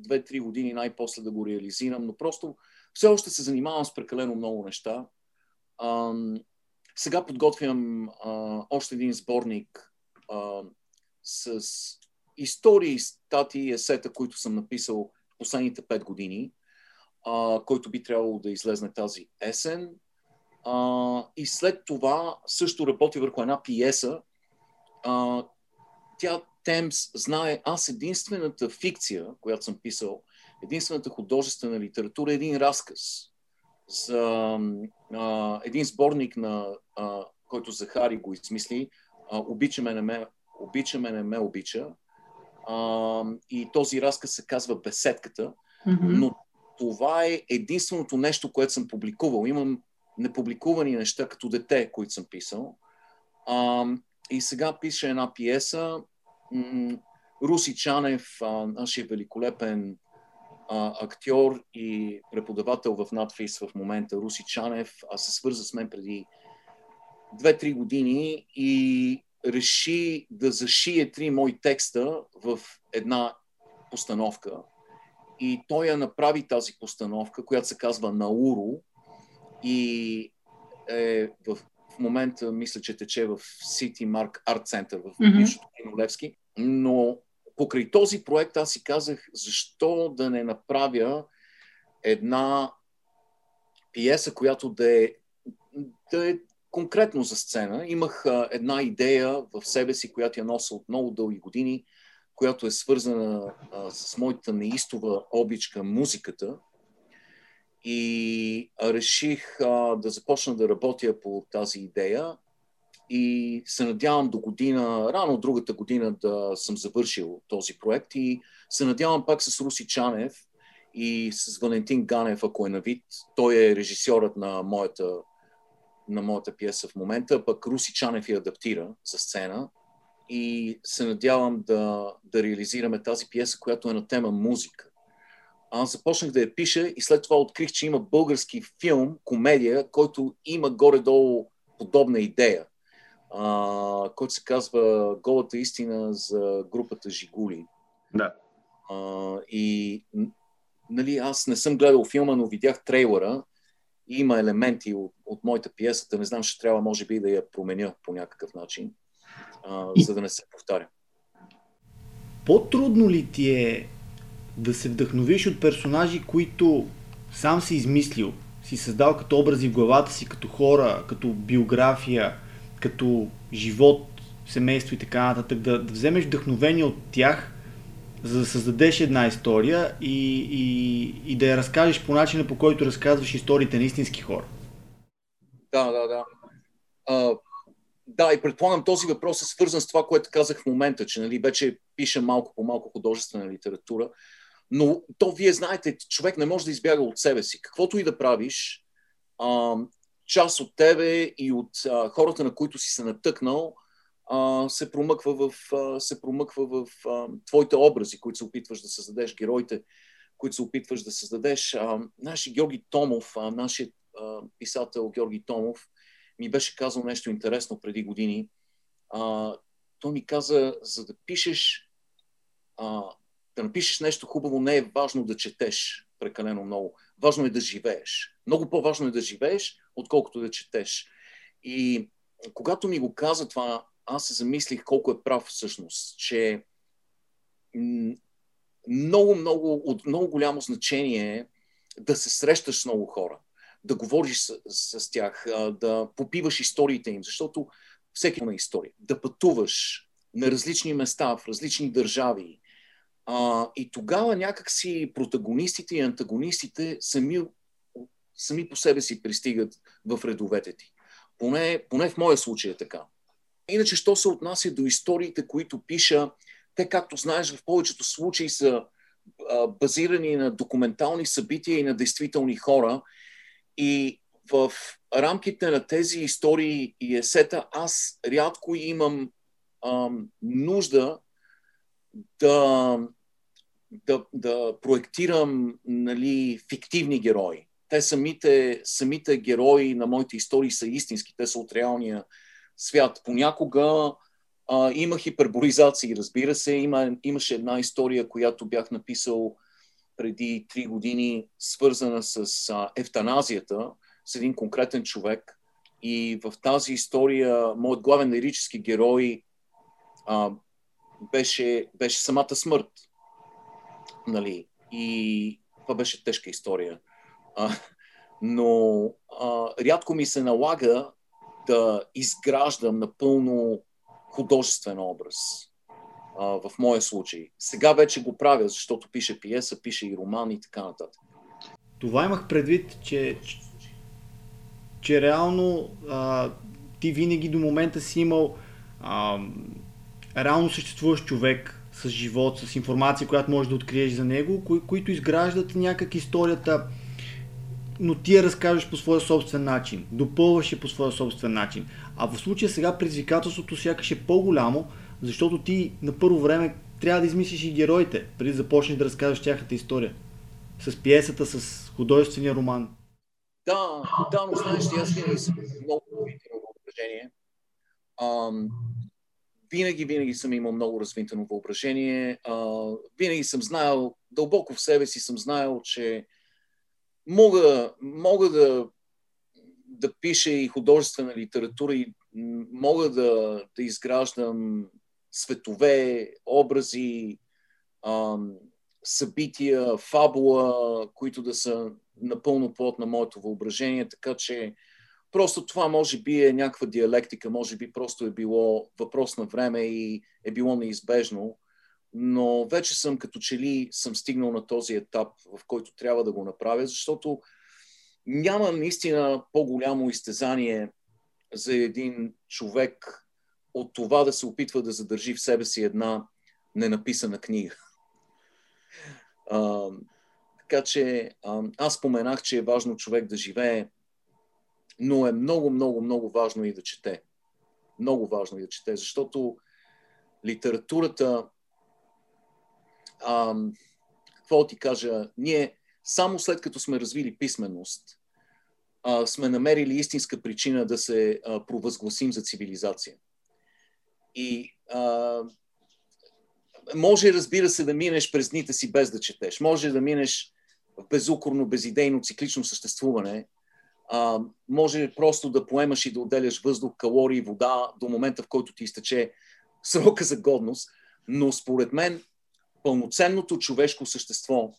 A: 2-3 години най-после да го реализирам, но просто все още се занимавам с прекалено много неща. Сега подготвям още един сборник с истории, статии, есета, които съм написал последните 5 години, който би трябвало да излезне тази есен. А, и след това също работи върху една пиеса. А, тя Темс знае, аз единствената фикция, която съм писал, единствената художествена литература е един разказ за а, един сборник, на, а, който Захари го измисли, а, Обичаме не ме, обичаме не ме обича. А, и този разказ се казва Беседката, mm-hmm. но това е единственото нещо, което съм публикувал. Имам непубликувани неща като дете, които съм писал. А, и сега пише една пиеса. Руси Чанев, а, нашия великолепен а, актьор и преподавател в надфис в момента, Руси Чанев, а се свърза с мен преди 2-3 години и реши да зашие три мои текста в една постановка. И той я направи тази постановка, която се казва Науру и е в, в момента мисля, че тече в City Mark Art Center в mm-hmm. бившото кино Левски. Но покрай този проект аз си казах, защо да не направя една пиеса, която да е, да е конкретно за сцена. Имах а, една идея в себе си, която я нося от много дълги години, която е свързана а, с моята неистова обич към музиката. И реших а, да започна да работя по тази идея и се надявам до година, рано другата година да съм завършил този проект и се надявам пак с Руси Чанев и с Валентин Ганев, ако е на вид. Той е режисьорът на моята, на моята пиеса в момента, пък Руси Чанев я адаптира за сцена и се надявам да, да реализираме тази пиеса, която е на тема музика. Аз започнах да я пиша и след това открих, че има български филм, комедия, който има горе-долу подобна идея а, който се казва Голата истина за групата Жигули.
E: Да.
A: А, и нали, аз не съм гледал филма, но видях трейлера и има елементи от, от моята пиесата. Не знам, ще трябва, може би, да я променя по някакъв начин, а, за да не се повтаря.
B: По-трудно ли ти е да се вдъхновиш от персонажи, които сам си измислил, си създал като образи в главата си, като хора, като биография, като живот, семейство и така нататък, да, да вземеш вдъхновение от тях, за да създадеш една история и, и, и да я разкажеш по начина, по който разказваш историите на истински хора.
A: Да, да, да. А, да, и предполагам, този въпрос е свързан с това, което казах в момента, че нали, вече пиша малко по малко художествена литература, но то вие знаете, човек не може да избяга от себе си. Каквото и да правиш, а, част от тебе и от а, хората, на които си се натъкнал, а, се промъква в, а, се промъква в а, твоите образи, които се опитваш да създадеш, героите, които се опитваш да създадеш. А, наши Георги Томов, а, нашият а, писател Георги Томов, ми беше казал нещо интересно преди години. А, той ми каза, за да пишеш, а, да напишеш нещо хубаво, не е важно да четеш прекалено много. Важно е да живееш. Много по-важно е да живееш, отколкото да четеш. И когато ми го каза това, аз се замислих колко е прав всъщност, че много, много, от много голямо значение е да се срещаш с много хора, да говориш с, с тях, да попиваш историите им, защото всеки има история. Да пътуваш на различни места, в различни държави. А, и тогава някакси протагонистите и антагонистите сами сами по себе си пристигат в редовете ти. Поне, поне в моя случай е така. Иначе, що се отнася до историите, които пиша, те, както знаеш, в повечето случаи са а, базирани на документални събития и на действителни хора. И в рамките на тези истории и есета аз рядко имам а, нужда да, да, да проектирам нали, фиктивни герои те самите, самите герои на моите истории са истински, те са от реалния свят. Понякога а, има хиперболизации, разбира се. Има, имаше една история, която бях написал преди три години, свързана с а, ефтаназията, с един конкретен човек. И в тази история моят главен лирически герой а, беше, беше самата смърт. Нали? И това беше тежка история. А, но а, рядко ми се налага да изграждам напълно художествен образ. А, в моя случай. Сега вече го правя, защото пише пиеса, пише и роман и така нататък.
B: Това имах предвид, че, че реално а, ти винаги до момента си имал а, реално съществуващ човек с живот, с информация, която можеш да откриеш за него, кои, които изграждат някак историята, но ти я разкажеш по своя собствен начин, допълваш я по своя собствен начин. А в случая сега предизвикателството сякаш е по-голямо, защото ти на първо време трябва да измислиш и героите, преди да започнеш да разкажеш тяхната история. С пиесата, с художествения роман.
A: Да, да, но знаеш, аз винаги съм много въображение. Винаги, винаги съм имал много развитено въображение. А, винаги съм знаел, дълбоко в себе си съм знаел, че мога, мога да, да пиша и художествена литература и мога да, да изграждам светове, образи, ам, събития, фабула, които да са напълно плод на моето въображение, така че просто това може би е някаква диалектика, може би просто е било въпрос на време и е било неизбежно, но вече съм като че ли съм стигнал на този етап, в който трябва да го направя, защото няма наистина по-голямо изтезание за един човек от това да се опитва да задържи в себе си една ненаписана книга. А, така че а, аз споменах, че е важно човек да живее, но е много, много, много важно и да чете. Много важно и да чете, защото литературата, а, какво ти кажа, ние само след като сме развили писменост, а, сме намерили истинска причина да се а, провъзгласим за цивилизация. И а, може, разбира се, да минеш през дните си без да четеш. Може да минеш в безукорно, безидейно, циклично съществуване. А, може просто да поемаш и да отделяш въздух, калории, вода до момента, в който ти изтече срока за годност. Но според мен пълноценното човешко същество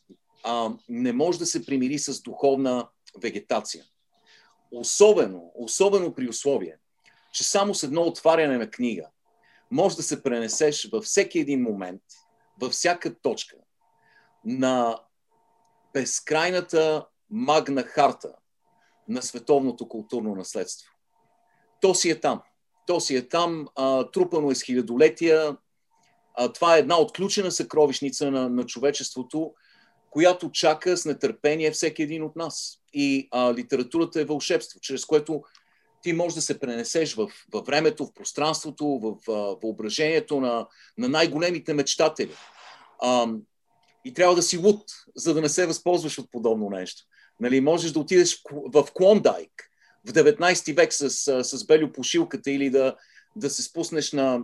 A: а, не може да се примири с духовна вегетация. Особено, особено при условие, че само с едно отваряне на книга може да се пренесеш във всеки един момент, във всяка точка на безкрайната магна харта на световното културно наследство. То си е там. То си е там, а, трупано е с хилядолетия. А, това е една отключена съкровищница на, на човечеството, която чака с нетърпение всеки един от нас. И а, литературата е вълшебство, чрез което ти можеш да се пренесеш в, във времето, в пространството, в в въображението на, на най-големите мечтатели. А, и трябва да си луд, за да не се възползваш от подобно нещо. Нали, можеш да отидеш в Клондайк в 19 век с, с белю пошилката или да, да се спуснеш на,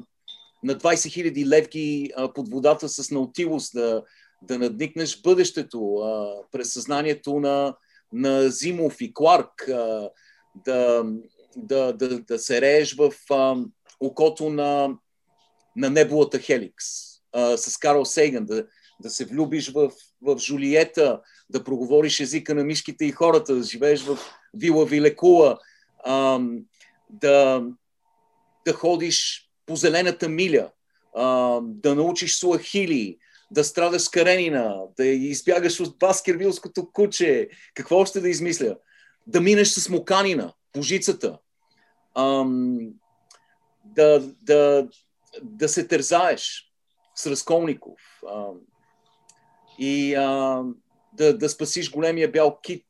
A: на 20 000 левки под водата с наутилус, да, да надникнеш бъдещето през съзнанието на, на Зимов и Кларк, да, да, да, да се рееш в окото на, на небулата Хеликс с Карл Сейган, да, да се влюбиш в, в Жулиета, да проговориш езика на мишките и хората, да живееш в Вила Вилекула, а, да, да ходиш по зелената миля, а, да научиш суахили, да страдаш с каренина, да избягаш от баскервилското куче, какво още да измисля? Да минеш с моканина, пожицата, ам, да, да, да се тързаеш с Разколников ам, и ам, да, да спасиш големия бял кит.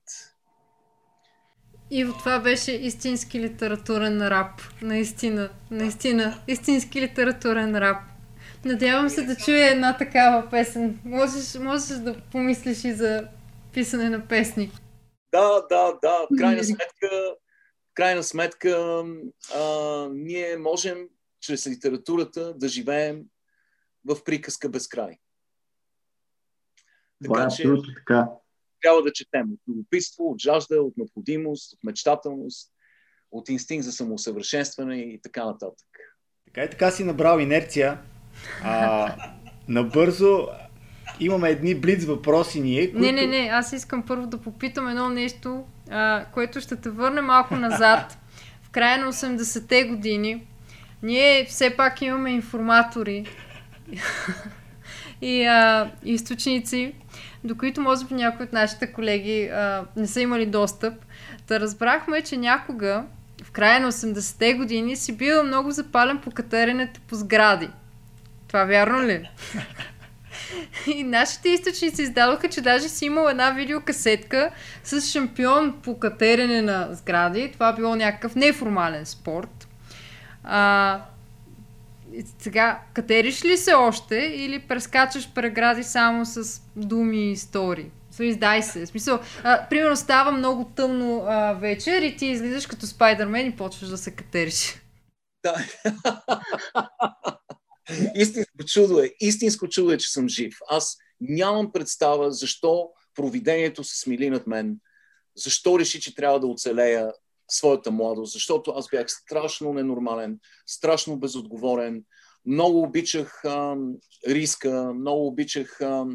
C: И това беше истински литературен рап. Наистина, наистина, истински литературен рап. Надявам се да чуя една такава песен. Можеш, можеш да помислиш и за писане на песни.
A: Да, да, да. В крайна сметка, в крайна сметка а, ние можем чрез литературата да живеем в приказка без край.
B: Така е, че така.
A: трябва да четем от любопитство, от жажда, от необходимост, от мечтателност, от инстинкт за самоусъвършенстване и така нататък.
B: Така и така си набрал инерция А, набързо имаме едни блиц въпроси ние.
C: Които... Не, не, не, аз искам първо да попитам едно нещо, а, което ще те върне малко назад. В края на 80-те години ние все пак имаме информатори и а, източници, до които може би някои от нашите колеги а, не са имали достъп. Да разбрахме, че някога в края на 80-те години си бил много запален по катеренето по сгради. Това вярно ли? И нашите източници издадоха, че даже си имал една видеокасетка с шампион по катерене на сгради. Това било някакъв неформален спорт. А, сега, катериш ли се още или прескачаш прегради само с думи и истории? издай се. Смисъл, а, примерно става много тъмно а, вечер и ти излизаш като Спайдермен и почваш да се катериш.
A: Да. Истинско чудо е. Истинско чудо е, че съм жив. Аз нямам представа защо провидението се смили над мен, защо реши, че трябва да оцелея своята младост, защото аз бях страшно ненормален, страшно безотговорен, много обичах а, риска, много обичах а,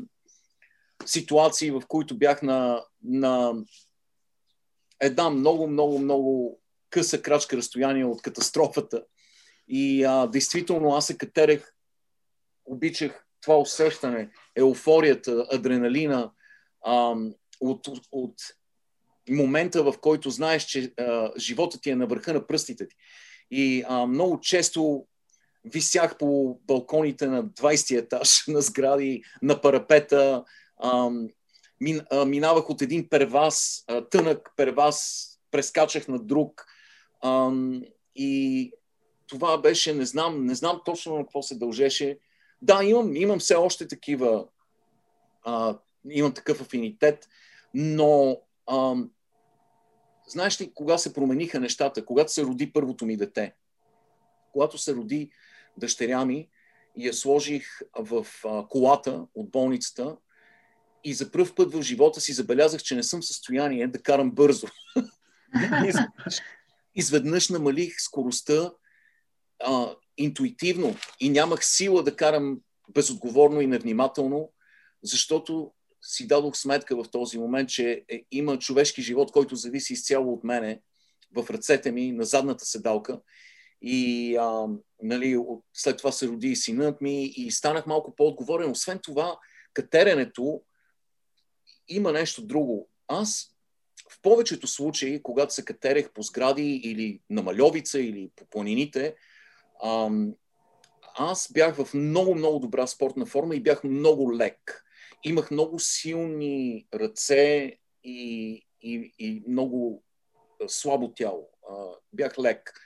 A: ситуации, в които бях на, на една много, много, много къса крачка разстояние от катастрофата. И а, действително аз се катерех, обичах това усещане, еуфорията, адреналина а, от, от момента, в който знаеш, че а, живота ти е на върха на пръстите ти. И а, много често висях по балконите на 20 етаж на сгради, на парапета, а, мин, а, минавах от един перваз, а, тънък перваз, прескачах на друг. А, и това беше, не знам, не знам точно на какво се дължеше. Да, имам, имам все още такива, а, имам такъв афинитет, но а, знаеш ли кога се промениха нещата? Когато се роди първото ми дете. Когато се роди дъщеря ми и я сложих в колата от болницата и за първ път в живота си забелязах, че не съм в състояние да карам бързо. Изведнъж намалих скоростта а, интуитивно и нямах сила да карам безотговорно и невнимателно, защото си дадох сметка в този момент, че е, има човешки живот, който зависи изцяло от мене, в ръцете ми, на задната седалка. И а, нали, след това се роди и синът ми и станах малко по-отговорен. Освен това, катеренето има нещо друго. Аз в повечето случаи, когато се катерех по сгради или на Малевица или по планините, ам, аз бях в много, много добра спортна форма и бях много лек. Имах много силни ръце и, и, и много слабо тяло. А, бях лек.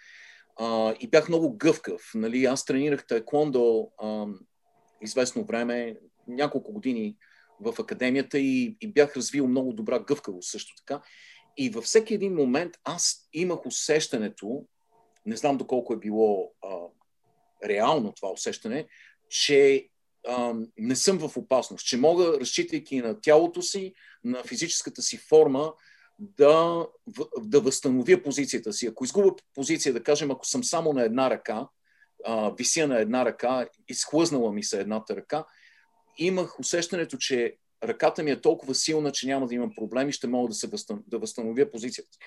A: А, и бях много гъвкав. Нали? Аз тренирах таеквондо известно време, няколко години в академията и, и бях развил много добра гъвкавост също така. И във всеки един момент аз имах усещането, не знам доколко е било а, реално това усещане, че не съм в опасност, че мога, разчитайки на тялото си, на физическата си форма, да, да възстановя позицията си. Ако изгубя позиция, да кажем, ако съм само на една ръка, а, вися на една ръка, изхлъзнала ми се едната ръка, имах усещането, че ръката ми е толкова силна, че няма да имам проблеми, ще мога да, се възстан... да възстановя позицията.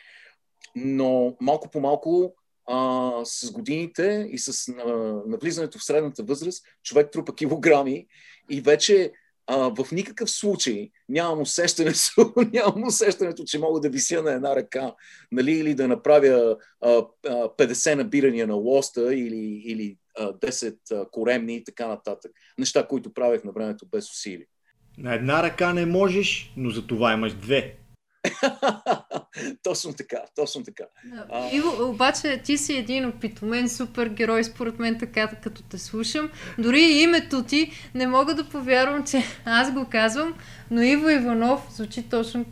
A: Но малко по малко а, с годините и с навлизането в средната възраст, човек трупа килограми и вече а, в никакъв случай нямам усещането, нямам усещането, че мога да вися на една ръка, нали, или да направя а, а, 50 набирания на лоста или, или 10 коремни и така нататък. Неща, които правех на времето без усилие.
B: На една ръка не можеш, но за това имаш две.
A: точно така, точно така.
C: А... Иво, обаче ти си един опитомен супергерой, според мен така, като те слушам. Дори името ти не мога да повярвам, че аз го казвам, но Иво Иванов звучи точно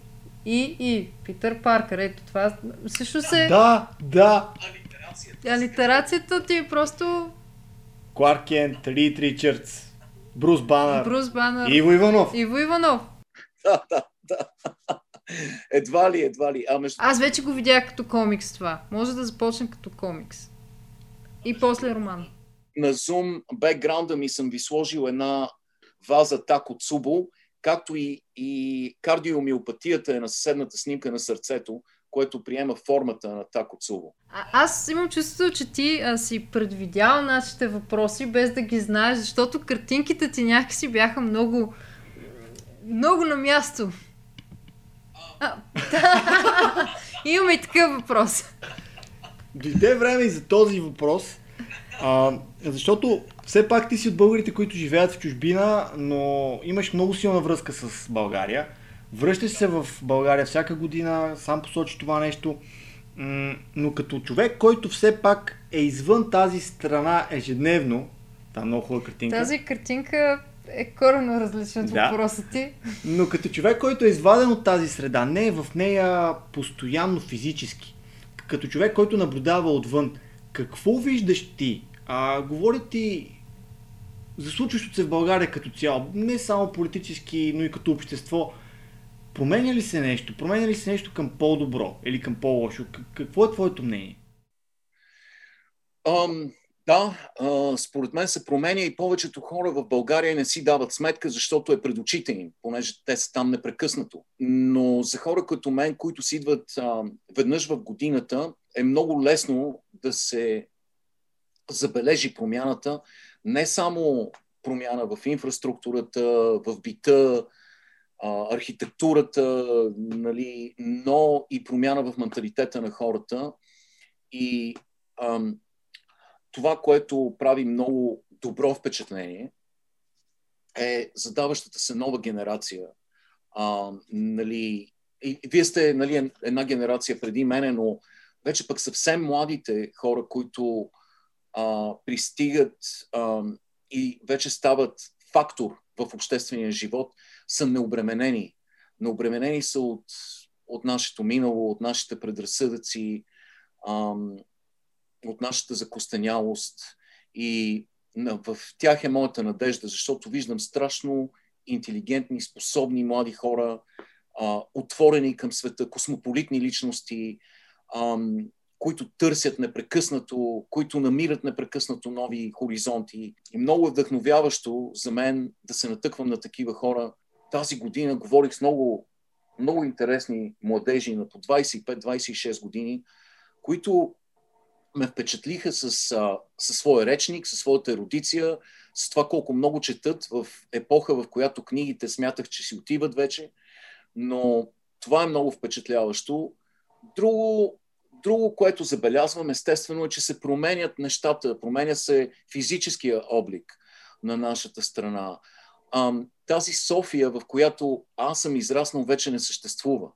C: и, и Питър Паркър. Ето това също се...
B: Да, да.
C: Алитерацията. Алитерацията ти е просто
B: Кларк Кент, Рид Ричардс, Брус Банър,
C: Брус Банър,
B: Иво Иванов.
C: Иво Иванов.
A: Да, да, да. Едва ли, едва ли. А, между...
C: Аз вече го видях като комикс това. Може да започне като комикс. И после роман.
A: на Zoom бекграунда ми съм ви сложил една ваза тако цубо, както и, и кардиомиопатията е на съседната снимка на сърцето, което приема формата на тако цубо.
C: А, аз имам чувството, че ти а, си предвидял нашите въпроси, без да ги знаеш, защото картинките ти някакси бяха много, много на място. А, да. Имаме и такъв въпрос.
B: Дойде време и за този въпрос, а, защото все пак ти си от българите, които живеят в чужбина, но имаш много силна връзка с България. Връщаш се в България всяка година, сам посочи това нещо, но като човек, който все пак е извън тази страна ежедневно, това е много хубава картинка.
C: Тази картинка е коренно различна от да. въпроса ти.
B: Но като човек, който е изваден от тази среда, не е в нея постоянно физически, като човек, който наблюдава отвън, какво виждаш ти? А, говоря ти за случващото се в България като цяло, не само политически, но и като общество. Променя ли се нещо? Променя ли се нещо към по-добро или към по-лошо? Какво е твоето мнение?
A: Um, да, според мен се променя и повечето хора в България не си дават сметка, защото е пред очите им, понеже те са там непрекъснато. Но за хора като мен, които си идват веднъж в годината, е много лесно да се забележи промяната, не само промяна в инфраструктурата, в бита, архитектурата, нали, но и промяна в менталитета на хората. И това, което прави много добро впечатление, е задаващата се нова генерация. А, нали, и, вие сте нали, една генерация преди мене, но вече пък съвсем младите хора, които а, пристигат а, и вече стават фактор в обществения живот, са необременени. Необременени са от, от нашето минало, от нашите предразсъдъци, а, от нашата закостенялост. И в тях е моята надежда, защото виждам страшно интелигентни, способни млади хора, отворени към света, космополитни личности, които търсят непрекъснато, които намират непрекъснато нови хоризонти. И много е вдъхновяващо за мен да се натъквам на такива хора. Тази година говорих с много, много интересни младежи на по 25-26 години, които ме впечатлиха с, със своя речник, със своята ерудиция, с това колко много четат в епоха, в която книгите смятах, че си отиват вече. Но това е много впечатляващо. Друго, Друго, което забелязвам, естествено, е, че се променят нещата, променя се физическия облик на нашата страна. Тази София, в която аз съм израснал, вече не съществува.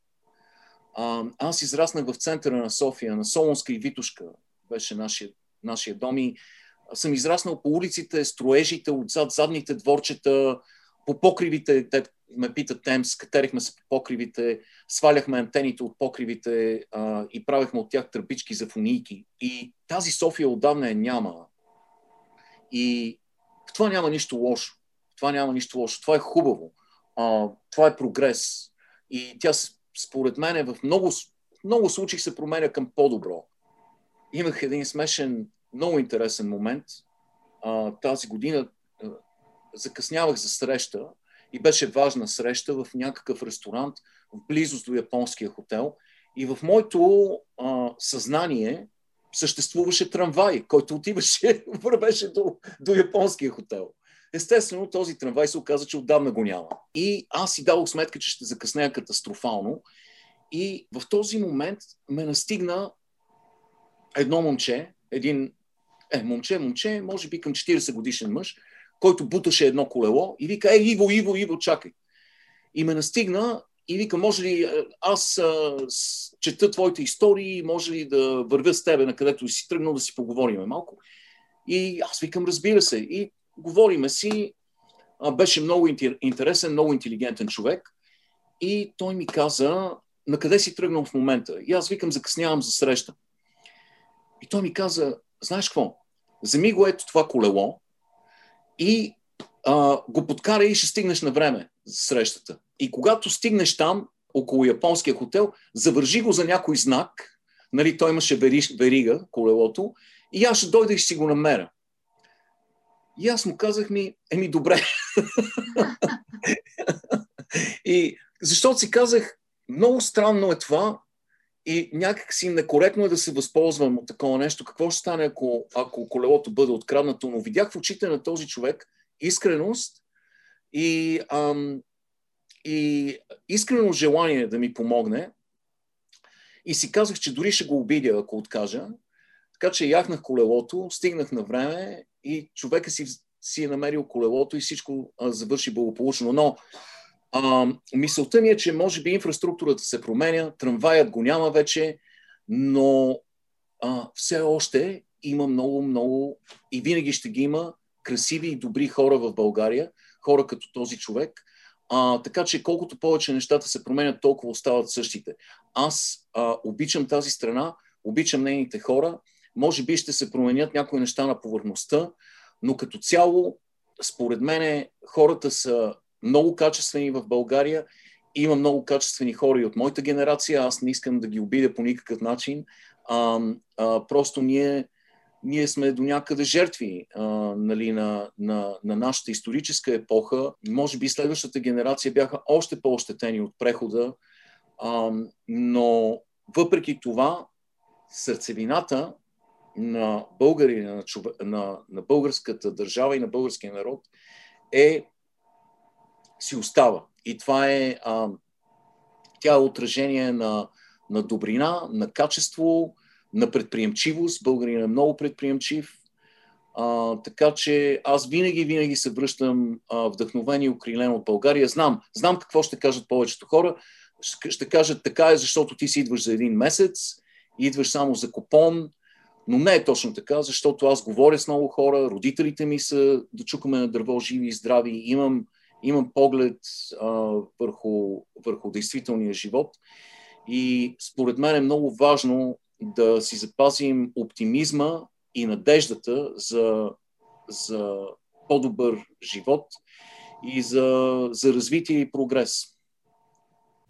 A: Аз израснах в центъра на София, на Солонска и Витушка, беше нашия, нашия дом и съм израснал по улиците, строежите, отзад задните дворчета, по покривите, те ме питат Темс, катерихме се по покривите, сваляхме антените от покривите а, и правихме от тях тръбички за фунийки. И тази София отдавна е няма. И в това няма нищо лошо. В това няма нищо лошо. Това е хубаво. А, това е прогрес. И тя, според мен, в много, много случаи се променя към по-добро. Имах един смешен, много интересен момент. А, тази година а, закъснявах за среща и беше важна среща в някакъв ресторант в близост до японския хотел. И в моето а, съзнание съществуваше трамвай, който отиваше, вървеше до, до японския хотел. Естествено, този трамвай се оказа, че отдавна го няма. И аз си дадох сметка, че ще закъснея катастрофално. И в този момент ме настигна едно момче, един е, момче, момче, може би към 40 годишен мъж, който буташе едно колело и вика, е, Иво, Иво, Иво, чакай. И ме настигна и вика, може ли аз а, чета твоите истории, може ли да вървя с тебе на където си тръгнал да си поговорим малко. И аз викам, разбира се. И говориме си. А, беше много интересен, много интелигентен човек. И той ми каза, на къде си тръгнал в момента? И аз викам, закъснявам за среща. И той ми каза, знаеш какво? Вземи го ето това колело, и а, го подкара и ще стигнеш на време за срещата. И когато стигнеш там, около японския хотел, завържи го за някой знак, нали, той имаше верига, колелото, и аз ще дойда и ще си го намеря. И аз му казах ми, еми добре. и защото си казах, много странно е това и някак си некоректно е да се възползвам от такова нещо. Какво ще стане, ако, ако колелото бъде откраднато? Но видях в очите на този човек искреност и, ам, и искрено желание да ми помогне. И си казах, че дори ще го обидя, ако откажа. Така че яхнах колелото, стигнах на време и човека си, си е намерил колелото и всичко а, завърши благополучно. Но а, мисълта ми е, че може би инфраструктурата се променя, трамваят го няма вече, но а, все още има много, много и винаги ще ги има красиви и добри хора в България, хора като този човек. А, така че колкото повече нещата се променят, толкова остават същите. Аз а, обичам тази страна, обичам нейните хора, може би ще се променят някои неща на повърхността, но като цяло, според мен, хората са много качествени в България. Има много качествени хора и от моята генерация. Аз не искам да ги обидя по никакъв начин. А, а, просто ние, ние сме до някъде жертви а, нали, на, на, на нашата историческа епоха. Може би следващата генерация бяха още по-ощетени от прехода, а, но въпреки това сърцевината на българи, на, на, на българската държава и на българския народ е си остава. И това е, а, тя е отражение на, на добрина, на качество, на предприемчивост. Българин е много предприемчив. А, така че аз винаги, винаги се връщам а, вдъхновен и укрилен от България. Знам, знам какво ще кажат повечето хора. Ще, кажат така е, защото ти си идваш за един месец, идваш само за купон, но не е точно така, защото аз говоря с много хора, родителите ми са да чукаме на дърво живи и здрави, имам имам поглед а, върху, върху действителния живот. И според мен е много важно да си запазим оптимизма и надеждата за, за по-добър живот и за, за развитие и прогрес.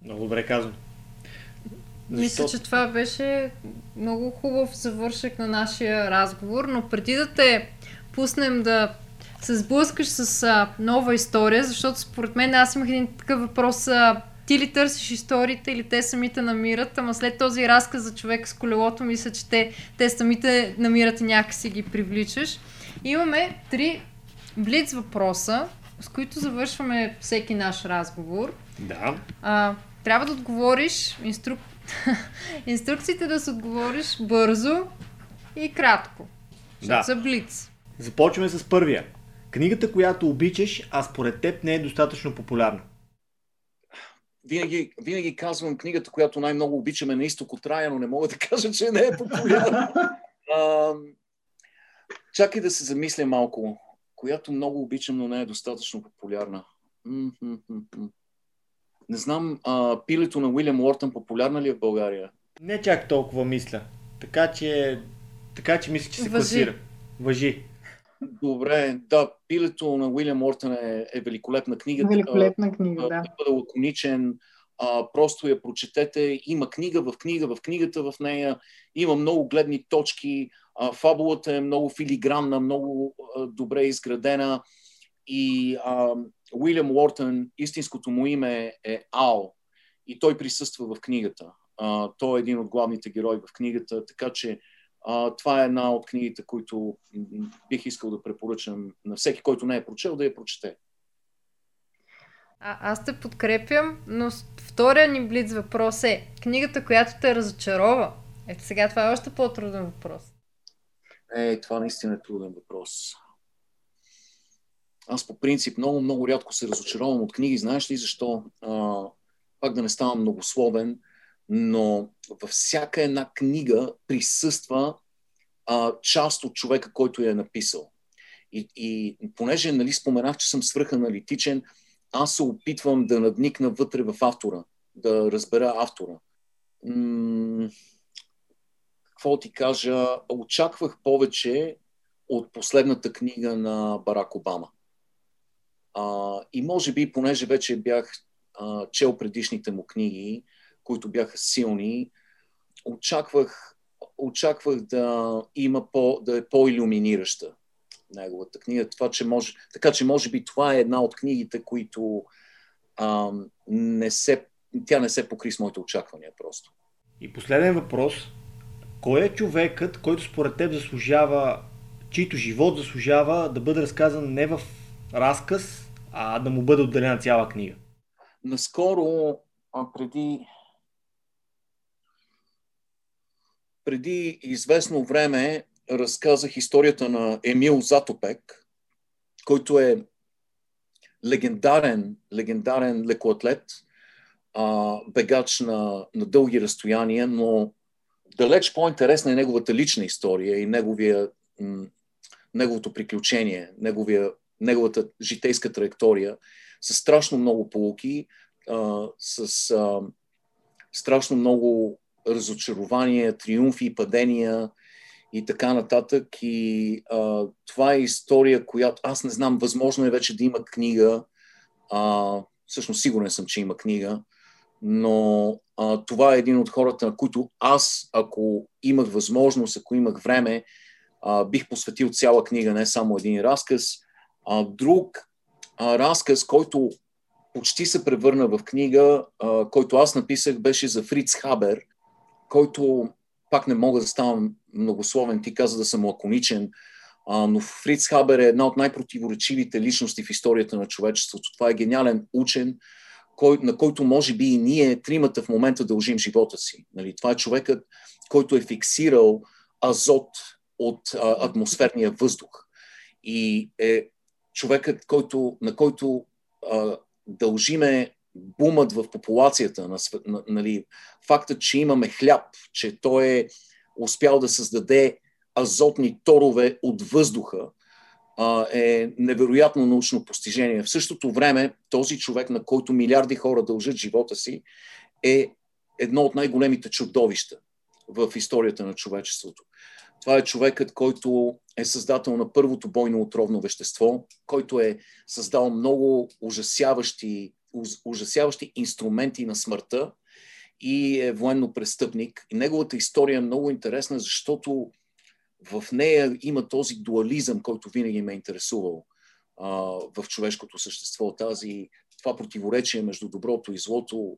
B: Много добре казвам.
C: Мисля, че това беше много хубав завършек на нашия разговор, но преди да те пуснем да се сблъскаш с а, нова история, защото според мен аз имах един такъв въпрос. А, ти ли търсиш историите или те самите намират, ама след този разказ за човек с колелото, мисля, че те, те самите намират и някакси ги привличаш. Имаме три блиц въпроса, с които завършваме всеки наш разговор.
B: Да.
C: А, трябва да отговориш, инструк... инструкциите да се отговориш бързо и кратко. Да. са блиц.
B: Започваме с първия. Книгата, която обичаш, а според теб не е достатъчно популярна.
A: Винаги, винаги казвам книгата, която най-много обичаме на изток от рая, но не мога да кажа, че не е популярна. а, чакай да се замисля малко. Която много обичам, но не е достатъчно популярна. Не знам, а, пилето на Уилям Уортън популярна ли е в България?
B: Не чак толкова мисля. Така че, така че мисля, че се Въжи. класира. Въжи.
A: Добре, да, пилето на Уилям Мортън е, е великолепна книга.
D: Великолепна книга, да.
A: Да бъде лаконичен, а, просто я прочетете. Има книга в книга, в книгата в нея. Има много гледни точки. А, фабулата е много филигранна, много а, добре изградена. И а, Уилям Уортън, истинското му име е Ал. И той присъства в книгата. А, той е един от главните герои в книгата, така че а, това е една от книгите, които бих искал да препоръчам на всеки, който не е прочел, да я прочете.
C: А, аз те подкрепям, но втория ни блиц въпрос е книгата, която те разочарова. Ето сега това е още по-труден въпрос.
A: Е, това наистина е труден въпрос. Аз по принцип много, много рядко се разочаровам от книги. Знаеш ли защо? А, пак да не ставам многословен но във всяка една книга присъства а, част от човека, който я е написал. И, и понеже нали, споменах, че съм свръханалитичен, аз се опитвам да надникна вътре в автора, да разбера автора. М- какво ти кажа? Очаквах повече от последната книга на Барак Обама. А, и може би, понеже вече бях а, чел предишните му книги, които бяха силни, очаквах, очаквах да има по, да е по-иллюминираща. неговата книга. Това, че може, така че може би това е една от книгите, които а, не се, тя не се покри с моите очаквания просто.
B: И последен въпрос. Кой е човекът, който според теб заслужава, чийто живот заслужава да бъде разказан не в разказ, а да му бъде отделена цяла книга?
A: Наскоро, преди преди известно време разказах историята на Емил Затопек, който е легендарен, легендарен лекоатлет, а, бегач на, на дълги разстояния, но далеч по-интересна е неговата лична история и неговия, неговото приключение, неговия, неговата житейска траектория с страшно много полуки, а, с а, страшно много разочарования, триумфи и падения и така нататък. И а, това е история, която аз не знам, възможно е вече да има книга. А, всъщност сигурен съм, че има книга, но а, това е един от хората, на които аз, ако имах възможност, ако имах време, а, бих посветил цяла книга, не само един разказ. А, друг а, разказ, който почти се превърна в книга, а, който аз написах, беше за Фриц Хабер – който пак не мога да ставам многословен, ти каза да съм лаконичен, а, но Фриц Хабер е една от най-противоречивите личности в историята на човечеството. Това е гениален учен, кой, на който може би и ние тримата в момента дължим живота си. Нали? Това е човекът, който е фиксирал азот от а, атмосферния въздух и е човекът, който, на който а, дължиме бумът в популацията, на, на, нали, фактът, че имаме хляб, че той е успял да създаде азотни торове от въздуха, а, е невероятно научно постижение. В същото време този човек, на който милиарди хора дължат живота си, е едно от най-големите чудовища в историята на човечеството. Това е човекът, който е създател на първото бойно отровно вещество, който е създал много ужасяващи ужасяващи инструменти на смъртта и е военно престъпник. И неговата история е много интересна, защото в нея има този дуализъм, който винаги ме е интересувал а, в човешкото същество. Тази, това противоречие между доброто и злото,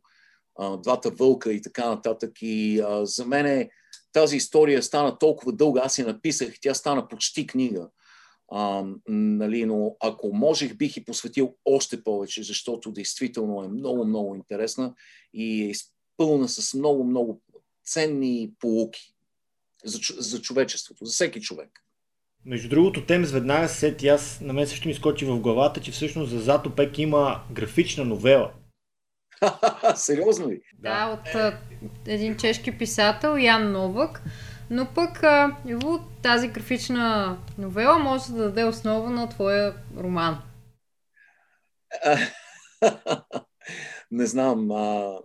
A: а, двата вълка и така нататък. И а, за мен тази история стана толкова дълга, аз я написах, тя стана почти книга. А, нали, но ако можех, бих и посветил още повече, защото действително е много, много интересна и е изпълна с много, много ценни полуки за, за човечеството, за всеки човек.
B: Между другото, тем веднага се сети, аз на мен също ми скочи в главата, че всъщност за Затопек има графична новела.
A: Сериозно ли?
C: Да, от един чешки писател, Ян Новък. Но пък, Иво, тази графична новела може да даде основа на твоя роман.
A: не знам. А,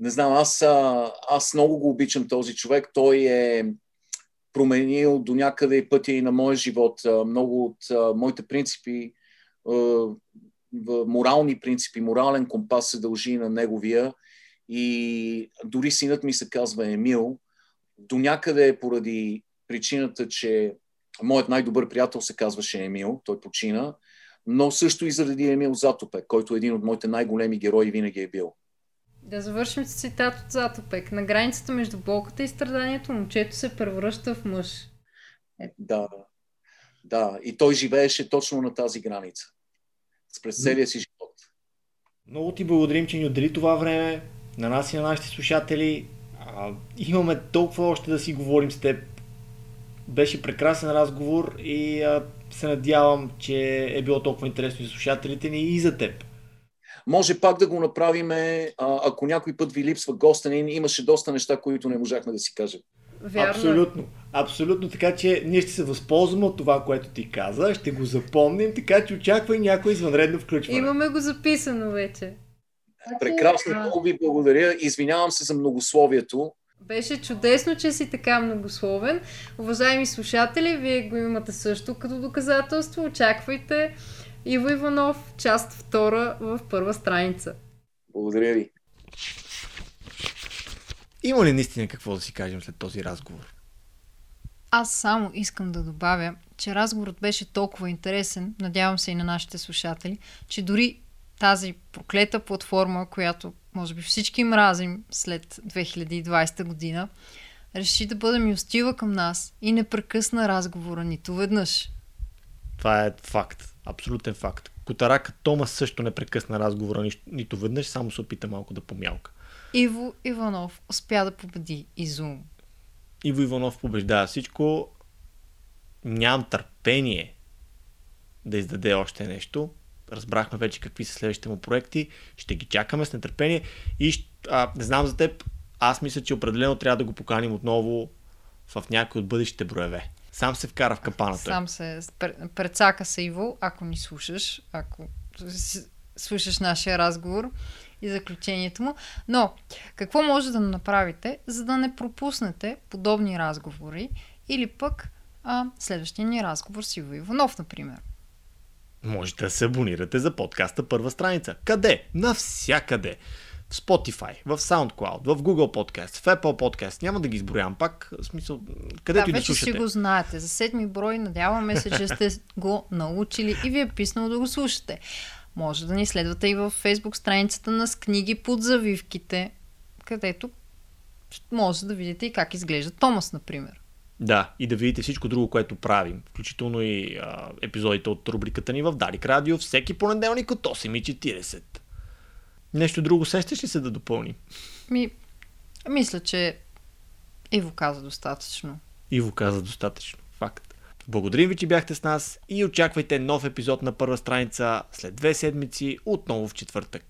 A: не знам, аз, а, аз много го обичам този човек. Той е променил до някъде пътя и на моя живот. Много от а, моите принципи, а, морални принципи, морален компас се дължи на неговия. И дори синът ми се казва Емил до някъде е поради причината, че моят най-добър приятел се казваше Емил, той почина, но също и заради Емил Затопек, който е един от моите най-големи герои винаги е бил.
C: Да завършим с цитат от Затопек. На границата между болката и страданието момчето се превръща в мъж.
A: Е. Да, да. И той живееше точно на тази граница. През целия си живот.
B: Много ти благодарим, че ни отдели това време на нас и на нашите слушатели. А, имаме толкова още да си говорим с теб. Беше прекрасен разговор и а, се надявам, че е било толкова интересно за слушателите ни и за теб.
A: Може пак да го направим, ако някой път ви липсва гостенин. Имаше доста неща, които не можахме да си кажем.
B: Вярно. Абсолютно. Абсолютно. Така че ние ще се възползваме от това, което ти каза. Ще го запомним, така че очаквай някой извънредно включване.
C: Имаме го записано вече.
A: Прекрасно, много ви благодаря. Извинявам се за многословието.
C: Беше чудесно, че си така многословен. Уважаеми слушатели, вие го имате също като доказателство. Очаквайте Иво Иванов, част втора в първа страница.
A: Благодаря ви.
B: Има ли наистина какво да си кажем след този разговор?
C: Аз само искам да добавя, че разговорът беше толкова интересен, надявам се и на нашите слушатели, че дори тази проклета платформа, която може би всички мразим след 2020 година, реши да бъде милостива към нас и не прекъсна разговора нито веднъж.
B: Това е факт. Абсолютен факт. Котарака Томас също не прекъсна разговора ни, нито веднъж, само се опита малко да помялка.
C: Иво Иванов успя да победи Изум.
B: Иво Иванов побеждава всичко. Нямам търпение да издаде още нещо. Разбрахме вече какви са следващите му проекти. Ще ги чакаме с нетърпение. И а, не знам за теб, аз мисля, че определено трябва да го поканим отново в някои от бъдещите броеве. Сам се вкара в капаната.
C: Сам се предсака се Иво, ако ни слушаш, ако слушаш нашия разговор и заключението му. Но, какво може да направите, за да не пропуснете подобни разговори или пък а, следващия ни разговор с Иво Иванов, например?
B: Можете да се абонирате за подкаста първа страница. Къде? Навсякъде. В Spotify, в SoundCloud, в Google Podcast, в Apple Podcast. Няма да ги изброявам пак. В смисъл, където
C: да,
B: и да слушате.
C: си го знаете. За седми брой надяваме се, че сте го научили и ви е писнало да го слушате. Може да ни следвате и в Facebook страницата на с книги под завивките, където може да видите и как изглежда Томас, например.
B: Да, и да видите всичко друго, което правим, включително и а, епизодите от рубриката ни в Дарик Радио, всеки понеделник от 8.40. Нещо друго сещаш ли се да допълни?
C: Ми, мисля, че Иво каза достатъчно.
B: Иво каза достатъчно. Факт. Благодарим ви, че бяхте с нас и очаквайте нов епизод на първа страница след две седмици, отново в четвъртък.